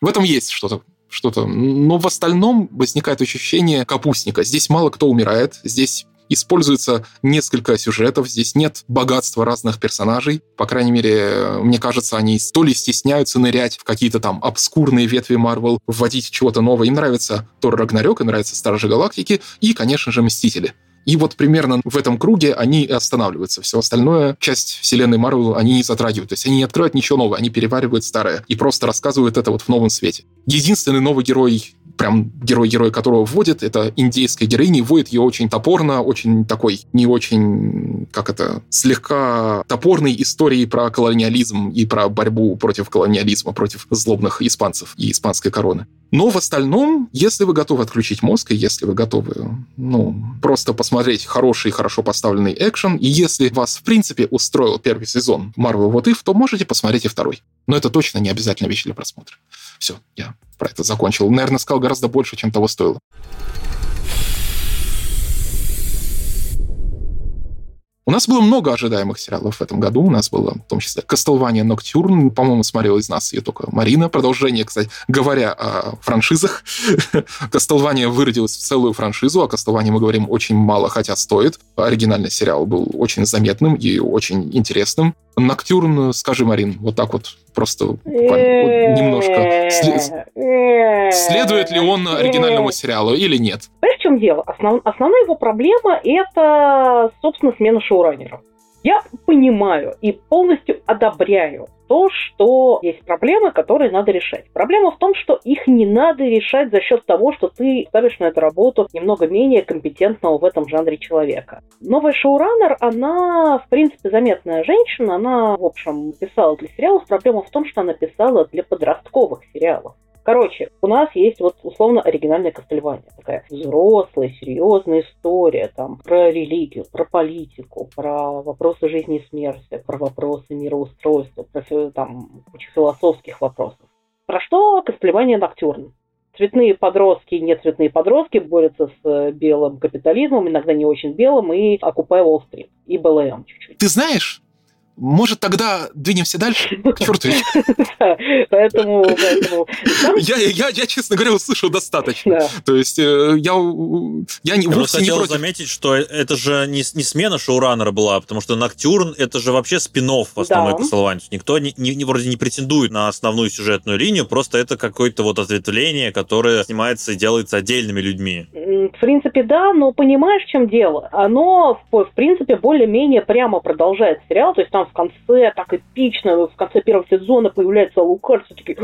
В этом есть что-то что-то. Но в остальном возникает ощущение капустника. Здесь мало кто умирает, здесь используется несколько сюжетов, здесь нет богатства разных персонажей. По крайней мере, мне кажется, они то ли стесняются нырять в какие-то там обскурные ветви Марвел, вводить чего-то новое. Им нравится Тор Рагнарёк, им нравятся Стражи Галактики и, конечно же, Мстители. И вот примерно в этом круге они останавливаются. Все остальное, часть вселенной Марвел, они не затрагивают. То есть они не открывают ничего нового, они переваривают старое и просто рассказывают это вот в новом свете. Единственный новый герой прям герой-герой, которого вводит, это индейская героиня, вводит ее очень топорно, очень такой, не очень, как это, слегка топорной истории про колониализм и про борьбу против колониализма, против злобных испанцев и испанской короны. Но в остальном, если вы готовы отключить мозг, и если вы готовы, ну, просто посмотреть хороший, хорошо поставленный экшен, и если вас, в принципе, устроил первый сезон Marvel What If, то можете посмотреть и второй. Но это точно не обязательно вещь для просмотра. Все, я про это закончил. Наверное, сказал гораздо больше, чем того стоило. У нас было много ожидаемых сериалов в этом году. У нас было, в том числе, «Кастлвания Ноктюрн». По-моему, смотрел из нас ее только Марина. Продолжение, кстати, говоря о франшизах. «Кастлвания» выродилась в целую франшизу. О «Кастлвании» мы говорим очень мало, хотя стоит. Оригинальный сериал был очень заметным и очень интересным. Ноктюрн, скажи, Марин, вот так вот просто немножко. Следует ли он оригинальному сериалу или нет? Знаешь, в чем дело? Основ, основная его проблема – это, собственно, смена шоураннеров. Я понимаю и полностью одобряю то, что есть проблемы, которые надо решать. Проблема в том, что их не надо решать за счет того, что ты ставишь на эту работу немного менее компетентного в этом жанре человека. Новая шоураннер, она, в принципе, заметная женщина, она, в общем, писала для сериалов. Проблема в том, что она писала для подростковых сериалов. Короче, у нас есть вот условно оригинальная Кастельвания. Такая взрослая, серьезная история там про религию, про политику, про вопросы жизни и смерти, про вопросы мироустройства, про там кучу философских вопросов. Про что Кастельвания Ноктюрн? Цветные подростки и нецветные подростки борются с э, белым капитализмом, иногда не очень белым, и окупая Уолл-стрит, и БЛМ чуть-чуть. Ты знаешь, может, тогда двинемся дальше? К черту Поэтому... Я, я, я, честно говоря, услышал достаточно. То есть э, я, я не, вовсе не хотел заметить, что это же не, не смена шоураннера была, потому что Ноктюрн — это же вообще спин в основной да. Никто не, не, вроде не претендует на основную сюжетную линию, просто это какое-то вот ответвление, которое снимается и делается отдельными людьми. В принципе, да, но понимаешь, в чем дело? Оно, в, в принципе, более-менее прямо продолжает сериал, то есть там в конце так эпично, в конце первого сезона появляется Лукард, все такие,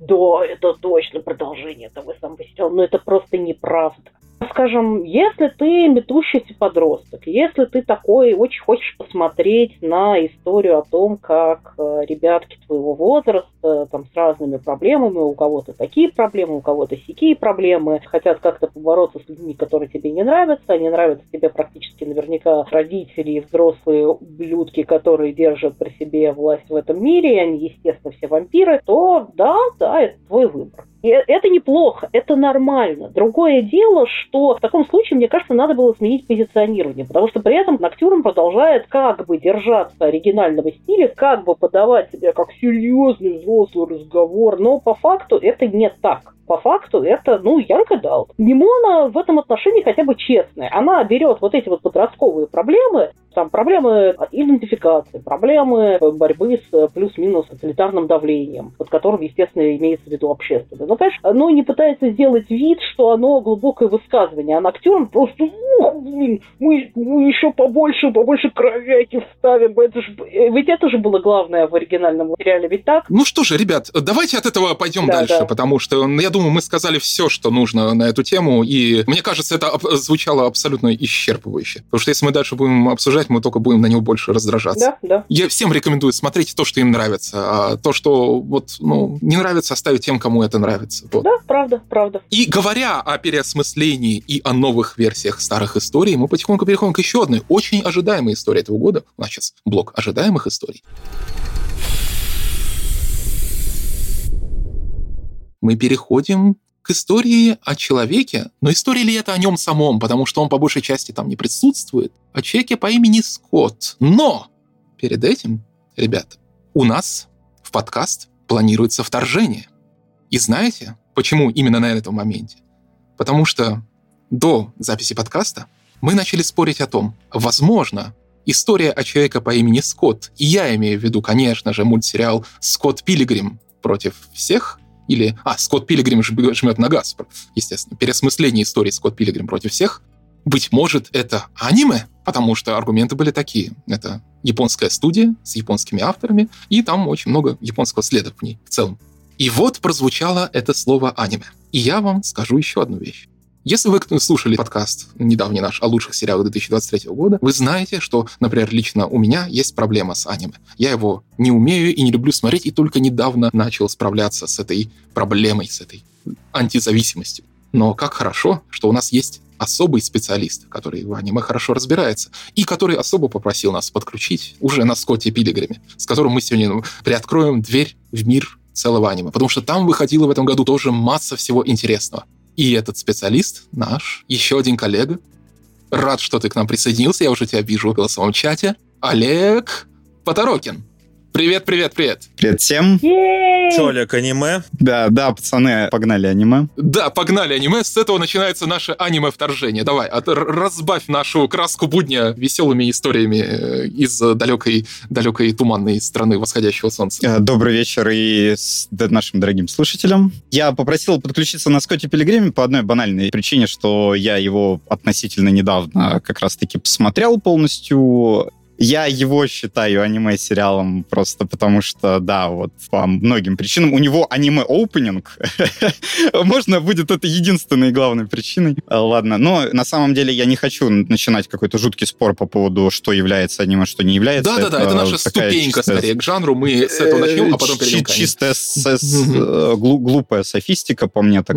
да, это точно продолжение этого самого сериала, но это просто неправда. Скажем, если ты метущийся подросток, если ты такой очень хочешь посмотреть на историю о том, как э, ребятки твоего возраста там с разными проблемами, у кого-то такие проблемы, у кого-то сякие проблемы, хотят как-то побороться с людьми, которые тебе не нравятся, они нравятся тебе практически наверняка родители и взрослые ублюдки, которые держат при себе власть в этом мире, и они, естественно, все вампиры, то да, да, это твой выбор. И это неплохо, это нормально. Другое дело, что в таком случае, мне кажется, надо было сменить позиционирование, потому что при этом Ноктюрн продолжает как бы держаться оригинального стиля, как бы подавать себя как серьезный взрослый разговор, но по факту это не так по факту это, ну, Янка дал. Нимона в этом отношении хотя бы честная. Она берет вот эти вот подростковые проблемы, там проблемы идентификации, проблемы борьбы с плюс-минус тоталитарным давлением, под которым, естественно, имеется в виду общественное. Но, конечно, оно не пытается сделать вид, что оно глубокое высказывание, а актерам просто, ух, блин, мы, мы еще побольше, побольше кровяки вставим. Это же, ведь это же было главное в оригинальном материале, ведь так? Ну что же, ребят, давайте от этого пойдем да, дальше, да. потому что, ну, я думаю, мы сказали все, что нужно на эту тему, и мне кажется, это звучало абсолютно исчерпывающе. Потому что если мы дальше будем обсуждать, мы только будем на него больше раздражаться. Да, да. Я всем рекомендую смотреть то, что им нравится, а то, что вот, ну, не нравится, оставить тем, кому это нравится. Вот. Да, правда, правда. И говоря о переосмыслении и о новых версиях старых историй, мы потихоньку переходим к еще одной очень ожидаемой истории этого года. У нас сейчас блок ожидаемых историй. мы переходим истории о человеке, но история ли это о нем самом, потому что он по большей части там не присутствует, о человеке по имени Скотт. Но перед этим, ребята, у нас в подкаст планируется вторжение. И знаете, почему именно на этом моменте? Потому что до записи подкаста мы начали спорить о том, возможно, история о человеке по имени Скотт, и я имею в виду, конечно же, мультсериал «Скотт Пилигрим против всех», или, а, Скотт Пилигрим жмет на газ, естественно, переосмысление истории Скотт Пилигрим против всех. Быть может, это аниме, потому что аргументы были такие. Это японская студия с японскими авторами, и там очень много японского следа в ней в целом. И вот прозвучало это слово аниме. И я вам скажу еще одну вещь. Если вы слушали подкаст недавний наш о лучших сериалах 2023 года, вы знаете, что, например, лично у меня есть проблема с аниме. Я его не умею и не люблю смотреть, и только недавно начал справляться с этой проблемой, с этой антизависимостью. Но как хорошо, что у нас есть особый специалист, который в аниме хорошо разбирается, и который особо попросил нас подключить уже на Скотте Пилигриме, с которым мы сегодня ну, приоткроем дверь в мир целого аниме. Потому что там выходило в этом году тоже масса всего интересного. И этот специалист наш, еще один коллега, рад, что ты к нам присоединился, я уже тебя вижу в голосовом чате, Олег Поторокин. Привет, привет, привет. Привет всем. Че, Олег, аниме? Да, да, пацаны, погнали аниме. Да, погнали аниме. С этого начинается наше аниме-вторжение. Давай, от, разбавь нашу краску будня веселыми историями э, из далекой, далекой туманной страны восходящего солнца. Э, добрый вечер и с нашим дорогим слушателям. Я попросил подключиться на Скотте Пилигриме по одной банальной причине, что я его относительно недавно как раз-таки посмотрел полностью Я его считаю аниме-сериалом просто потому, что, да, вот по многим причинам. У него аниме-оупенинг. Можно будет это единственной главной причиной. А, ладно, но на самом деле я не хочу начинать какой-то жуткий спор по поводу, что является аниме, что не является. Да-да-да, это наша ступенька скорее к жанру. Мы с этого начнем, а потом перейдем Чистая э, глупая софистика, по мне так.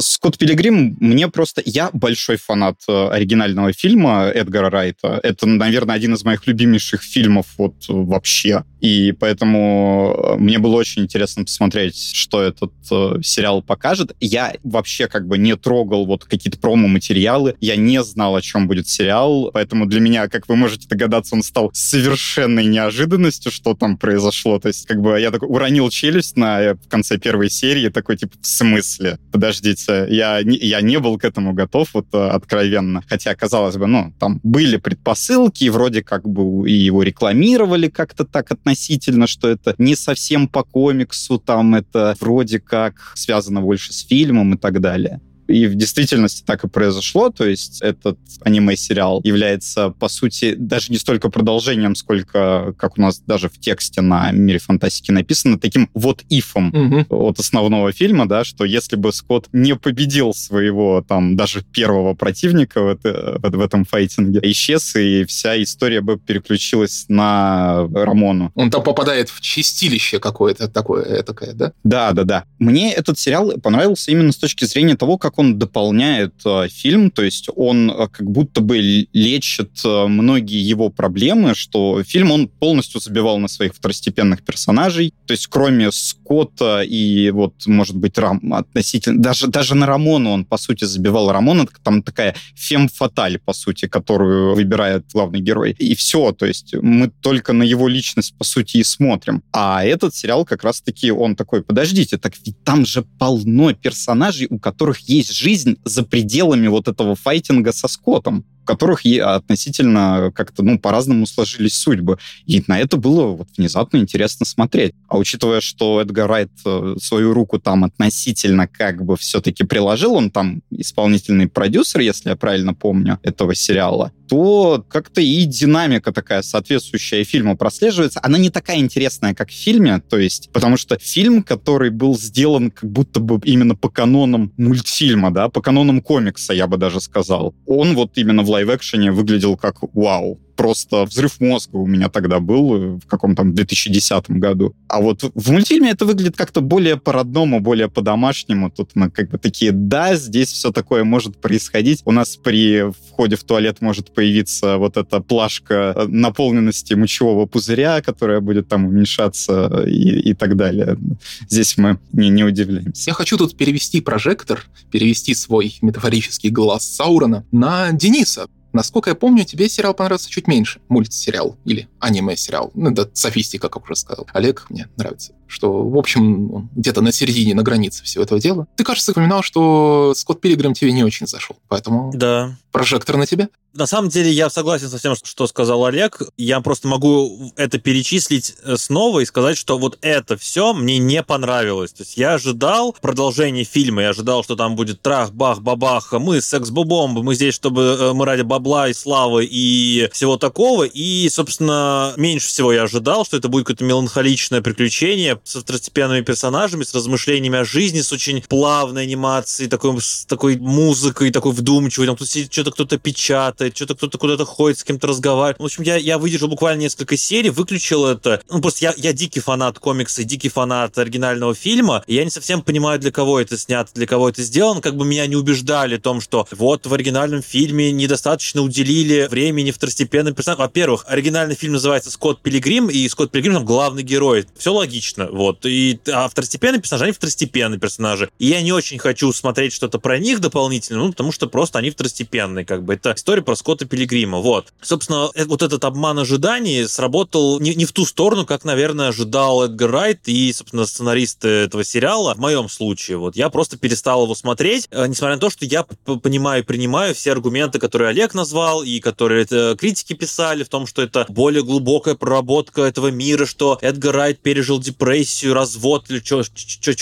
Скотт Пилигрим, мне просто... Я большой фанат э, оригинального фильма Эдгара Райта. Это, наверное, один из моих любимейших фильмов вот вообще. И поэтому э, мне было очень интересно посмотреть, что этот э, сериал покажет. Я вообще как бы не трогал вот какие-то промо-материалы. Я не знал, о чем будет сериал. Поэтому для меня, как вы можете догадаться, он стал совершенной неожиданностью, что там произошло. То есть как бы я такой уронил челюсть на э, в конце первой серии, такой типа, в смысле? Подождите, я, я не был к этому готов, вот э, откровенно. Хотя, казалось бы, ну, там были предпосылки, вроде как бы и его рекламировали как-то так относительно, что это не совсем по комиксу, там это вроде как связано больше с фильмом и так далее. И в действительности так и произошло. То есть этот аниме-сериал является, по сути, даже не столько продолжением, сколько, как у нас даже в тексте на «Мире фантастики» написано, таким вот ифом угу. от основного фильма, да, что если бы Скотт не победил своего там даже первого противника в, это, в, этом файтинге, исчез, и вся история бы переключилась на Рамону. Он там попадает в чистилище какое-то такое, такое, да? Да, да, да. Мне этот сериал понравился именно с точки зрения того, как как он дополняет э, фильм, то есть он э, как будто бы лечит э, многие его проблемы, что фильм он полностью забивал на своих второстепенных персонажей, то есть кроме Скотта и вот, может быть, Рам, относительно, даже, даже на Рамону он, по сути, забивал Рамона, там такая фем-фаталь, по сути, которую выбирает главный герой. И все, то есть мы только на его личность, по сути, и смотрим. А этот сериал как раз-таки, он такой, подождите, так ведь там же полно персонажей, у которых есть есть жизнь за пределами вот этого файтинга со Скоттом которых относительно как-то, ну, по-разному сложились судьбы. И на это было вот внезапно интересно смотреть. А учитывая, что Эдгар Райт э, свою руку там относительно как бы все-таки приложил, он там исполнительный продюсер, если я правильно помню, этого сериала, то как-то и динамика такая соответствующая фильму прослеживается. Она не такая интересная, как в фильме, то есть, потому что фильм, который был сделан как будто бы именно по канонам мультфильма, да, по канонам комикса, я бы даже сказал, он вот именно в лайв-экшене выглядел как вау просто взрыв мозга у меня тогда был э, в каком-то 2010 году. А вот в мультфильме это выглядит как-то более по-родному, более по-домашнему. Тут мы как бы такие, да, здесь все такое может происходить. У нас при входе в туалет может появиться вот эта плашка э, наполненности мочевого пузыря, которая будет там уменьшаться и, и так далее. Здесь мы не, не удивляемся. Я хочу тут перевести прожектор, перевести свой метафорический глаз Саурона на Дениса. Насколько я помню, тебе сериал понравился чуть меньше. Мультсериал или аниме-сериал. Ну, это софистика, как уже сказал. Олег мне нравится. Что, в общем, он где-то на середине, на границе всего этого дела. Ты, кажется, упоминал, что Скотт Пилигрим тебе не очень зашел. Поэтому да. прожектор на тебя. На самом деле я согласен со всем, что сказал Олег. Я просто могу это перечислить э, снова и сказать, что вот это все мне не понравилось. То есть я ожидал продолжения фильма, я ожидал, что там будет трах, бах, бабах, мы секс-бомбы, мы здесь, чтобы э, мы ради бабла и славы и всего такого. И, собственно, меньше всего я ожидал, что это будет какое-то меланхоличное приключение с второстепенными персонажами, с размышлениями о жизни, с очень плавной анимацией, такой, с такой музыкой, такой вдумчивой. Там тут сидит что-то кто-то печатает, что-то кто-то куда-то ходит, с кем-то разговаривает. В общем, я, я выдержал буквально несколько серий, выключил это. Ну, просто я, я дикий фанат комикса, дикий фанат оригинального фильма, и я не совсем понимаю, для кого это снято, для кого это сделано. Как бы меня не убеждали в том, что вот в оригинальном фильме недостаточно уделили времени второстепенным персонажам. Во-первых, оригинальный фильм называется «Скотт Пилигрим», и Скотт Пилигрим там главный герой. Все логично, вот. И, а второстепенные персонажи, они второстепенные персонажи. И я не очень хочу смотреть что-то про них дополнительно, ну, потому что просто они второстепенные, как бы. Это история про Скотта Пилигрима. Вот. Собственно, э, вот этот обман ожиданий сработал не, не в ту сторону, как, наверное, ожидал Эдгар Райт и, собственно, сценаристы этого сериала. В моем случае, вот, я просто перестал его смотреть, э, несмотря на то, что я понимаю и принимаю все аргументы, которые Олег назвал, и которые это критики писали в том, что это более глубокая проработка этого мира, что Эдгар Райт пережил депрессию, развод или что,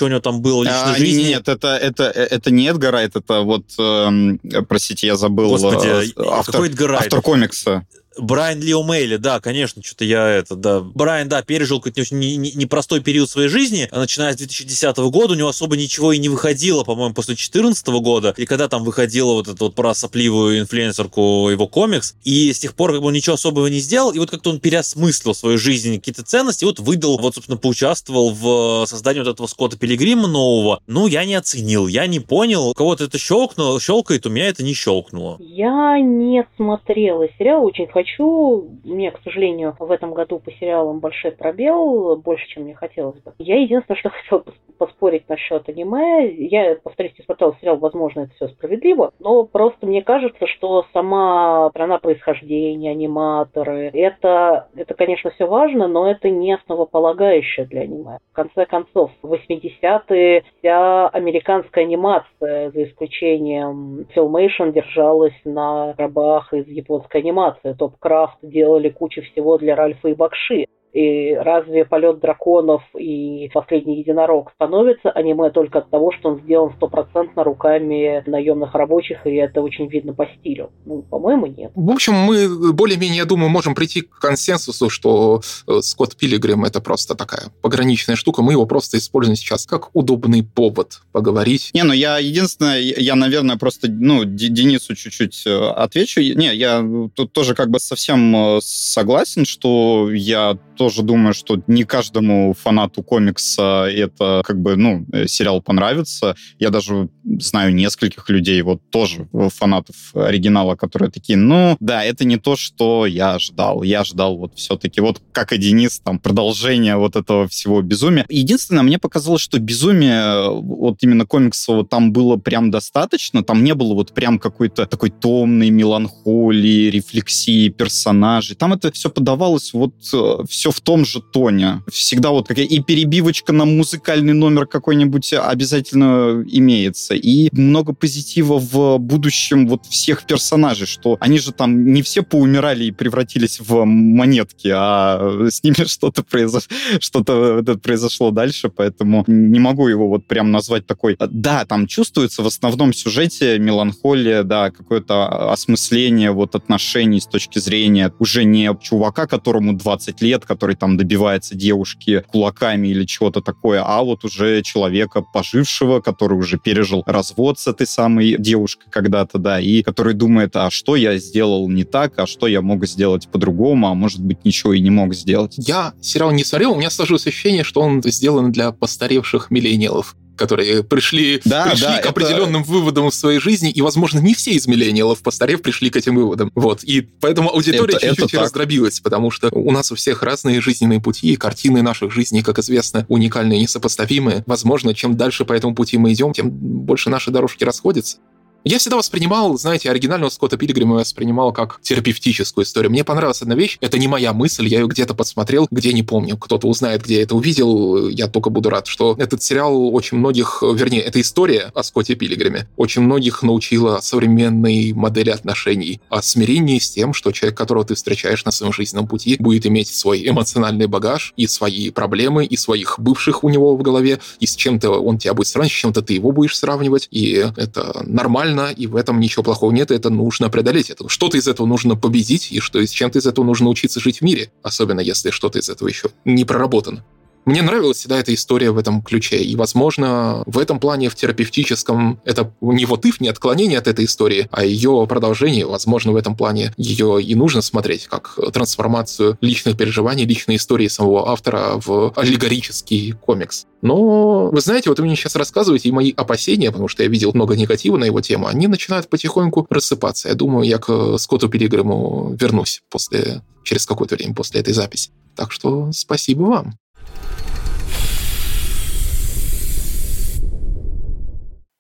у него там было в личной а, жизни. Нет, это, это, это не Эдгар Райт, это вот, э, простите, я забыл. Господи, автор, Какой автор комикса. Брайан Ли О'Мейли, да, конечно, что-то я это, да. Брайан, да, пережил какой-то непростой не, не период своей жизни, начиная с 2010 года, у него особо ничего и не выходило, по-моему, после 2014 года, и когда там выходила вот эта вот про сопливую инфлюенсерку его комикс, и с тех пор как бы он ничего особого не сделал, и вот как-то он переосмыслил свою жизнь, какие-то ценности, и вот выдал, вот, собственно, поучаствовал в создании вот этого Скотта Пилигрима нового. Ну, я не оценил, я не понял, у кого-то это щелкнуло, щелкает, у меня это не щелкнуло. Я не смотрела сериал, очень хочу. У меня, к сожалению, в этом году по сериалам большой пробел, больше, чем мне хотелось бы. Я единственное, что хотела поспорить насчет аниме. Я, повторюсь, не смотрела сериал, возможно, это все справедливо, но просто мне кажется, что сама страна происхождения, аниматоры, это, это, конечно, все важно, но это не основополагающее для аниме. В конце концов, в 80-е вся американская анимация, за исключением Filmation, держалась на рабах из японской анимации. Топ Крафт делали кучу всего для Ральфа и Бакши. И разве полет драконов и последний единорог становится аниме только от того, что он сделан стопроцентно руками наемных рабочих, и это очень видно по стилю? Ну, по-моему, нет. В общем, мы более-менее, я думаю, можем прийти к консенсусу, что э, Скотт Пилигрим это просто такая пограничная штука. Мы его просто используем сейчас как удобный повод поговорить. Не, ну я единственное, я, наверное, просто, ну, Денису чуть-чуть э, отвечу. Не, я тут тоже как бы совсем э, согласен, что я тоже думаю, что не каждому фанату комикса это как бы, ну, э, сериал понравится. Я даже знаю нескольких людей, вот тоже фанатов оригинала, которые такие, ну, да, это не то, что я ждал. Я ждал вот все-таки, вот как и Денис, там, продолжение вот этого всего безумия. Единственное, мне показалось, что безумие вот именно комиксового там было прям достаточно. Там не было вот прям какой-то такой томной меланхолии, рефлексии персонажей. Там это все подавалось вот э, в том же тоне. Всегда вот какая и перебивочка на музыкальный номер какой-нибудь обязательно имеется. И много позитива в будущем вот всех персонажей, что они же там не все поумирали и превратились в монетки, а с ними что-то произошло, что-то произошло дальше, поэтому не могу его вот прям назвать такой. Да, там чувствуется в основном сюжете меланхолия, да, какое-то осмысление вот отношений с точки зрения уже не чувака, которому 20 лет, который который там добивается девушки кулаками или чего-то такое, а вот уже человека пожившего, который уже пережил развод с этой самой девушкой когда-то, да, и который думает, а что я сделал не так, а что я мог сделать по-другому, а может быть ничего и не мог сделать. Я сериал не смотрел, у меня сложилось ощущение, что он сделан для постаревших миллениалов которые пришли, да, пришли да, к определенным это... выводам в своей жизни, и, возможно, не все из миллениалов, постарев, пришли к этим выводам. Вот. И поэтому аудитория чуть-чуть раздробилась, потому что у нас у всех разные жизненные пути, и картины наших жизней, как известно, уникальные и несопоставимые. Возможно, чем дальше по этому пути мы идем, тем больше наши дорожки расходятся. Я всегда воспринимал, знаете, оригинального Скотта Пилигрима воспринимал как терапевтическую историю. Мне понравилась одна вещь, это не моя мысль, я ее где-то подсмотрел, где не помню. Кто-то узнает, где я это увидел, я только буду рад, что этот сериал очень многих, вернее, эта история о Скотте Пилигриме очень многих научила современной модели отношений, о смирении с тем, что человек, которого ты встречаешь на своем жизненном пути, будет иметь свой эмоциональный багаж и свои проблемы, и своих бывших у него в голове, и с чем-то он тебя будет сравнивать, с чем-то ты его будешь сравнивать, и это нормально нормально, и в этом ничего плохого нет, это нужно преодолеть. Это что-то из этого нужно победить, и что из чем-то из этого нужно учиться жить в мире, особенно если что-то из этого еще не проработано. Мне нравилась всегда эта история в этом ключе, и, возможно, в этом плане, в терапевтическом, это не вот if, не отклонение от этой истории, а ее продолжение, возможно, в этом плане ее и нужно смотреть как трансформацию личных переживаний, личной истории самого автора в аллегорический комикс. Но, вы знаете, вот вы мне сейчас рассказываете, и мои опасения, потому что я видел много негатива на его тему, они начинают потихоньку рассыпаться. Я думаю, я к Скотту Пилигриму вернусь после, через какое-то время после этой записи. Так что спасибо вам.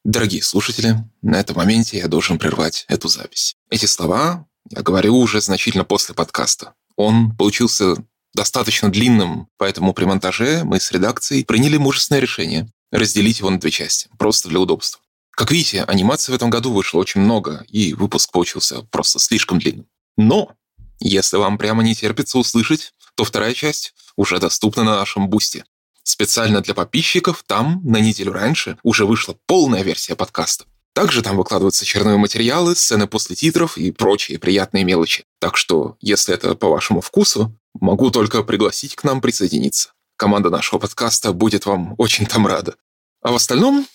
Дорогие слушатели, на этом моменте я должен прервать эту запись. Эти слова я говорю уже значительно после подкаста. Он получился достаточно длинным, поэтому при монтаже мы с редакцией приняли мужественное решение разделить его на две части, просто для удобства. Как видите, анимации в этом году вышло очень много, и выпуск получился просто слишком длинным. Но, если вам прямо не терпится услышать, то вторая часть уже доступна на нашем бусте. Специально для подписчиков там на неделю раньше уже вышла полная версия подкаста. Также там выкладываются черновые материалы, сцены после титров и прочие приятные мелочи. Так что, если это по вашему вкусу, могу только пригласить к нам присоединиться. Команда нашего подкаста будет вам очень там рада. А в остальном,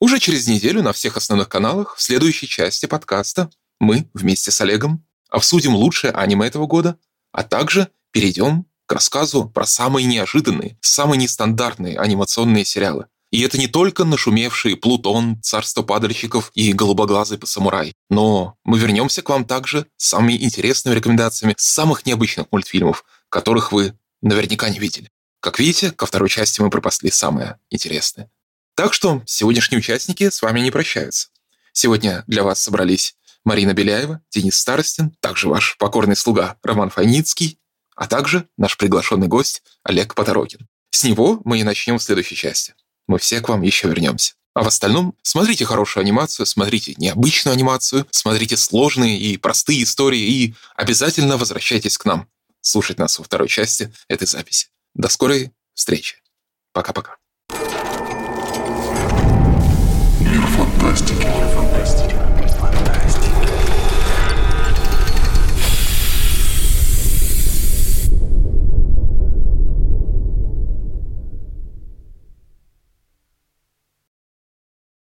уже через неделю на всех основных каналах в следующей части подкаста мы вместе с Олегом обсудим лучшее аниме этого года, а также перейдем к рассказу про самые неожиданные, самые нестандартные анимационные сериалы. И это не только нашумевший Плутон, Царство падальщиков и Голубоглазый самурай, но мы вернемся к вам также с самыми интересными рекомендациями самых необычных мультфильмов, которых вы наверняка не видели. Как видите, ко второй части мы пропасли самое интересное. Так что сегодняшние участники с вами не прощаются. Сегодня для вас собрались Марина Беляева, Денис Старостин, также ваш покорный слуга Роман Файницкий, а также наш приглашенный гость Олег Поторокин. С него мы и начнем в следующей части. Мы все к вам еще вернемся. А в остальном смотрите хорошую анимацию, смотрите необычную анимацию, смотрите сложные и простые истории и обязательно возвращайтесь к нам слушать нас во второй части этой записи. До скорой встречи. Пока-пока. Мир фантастики.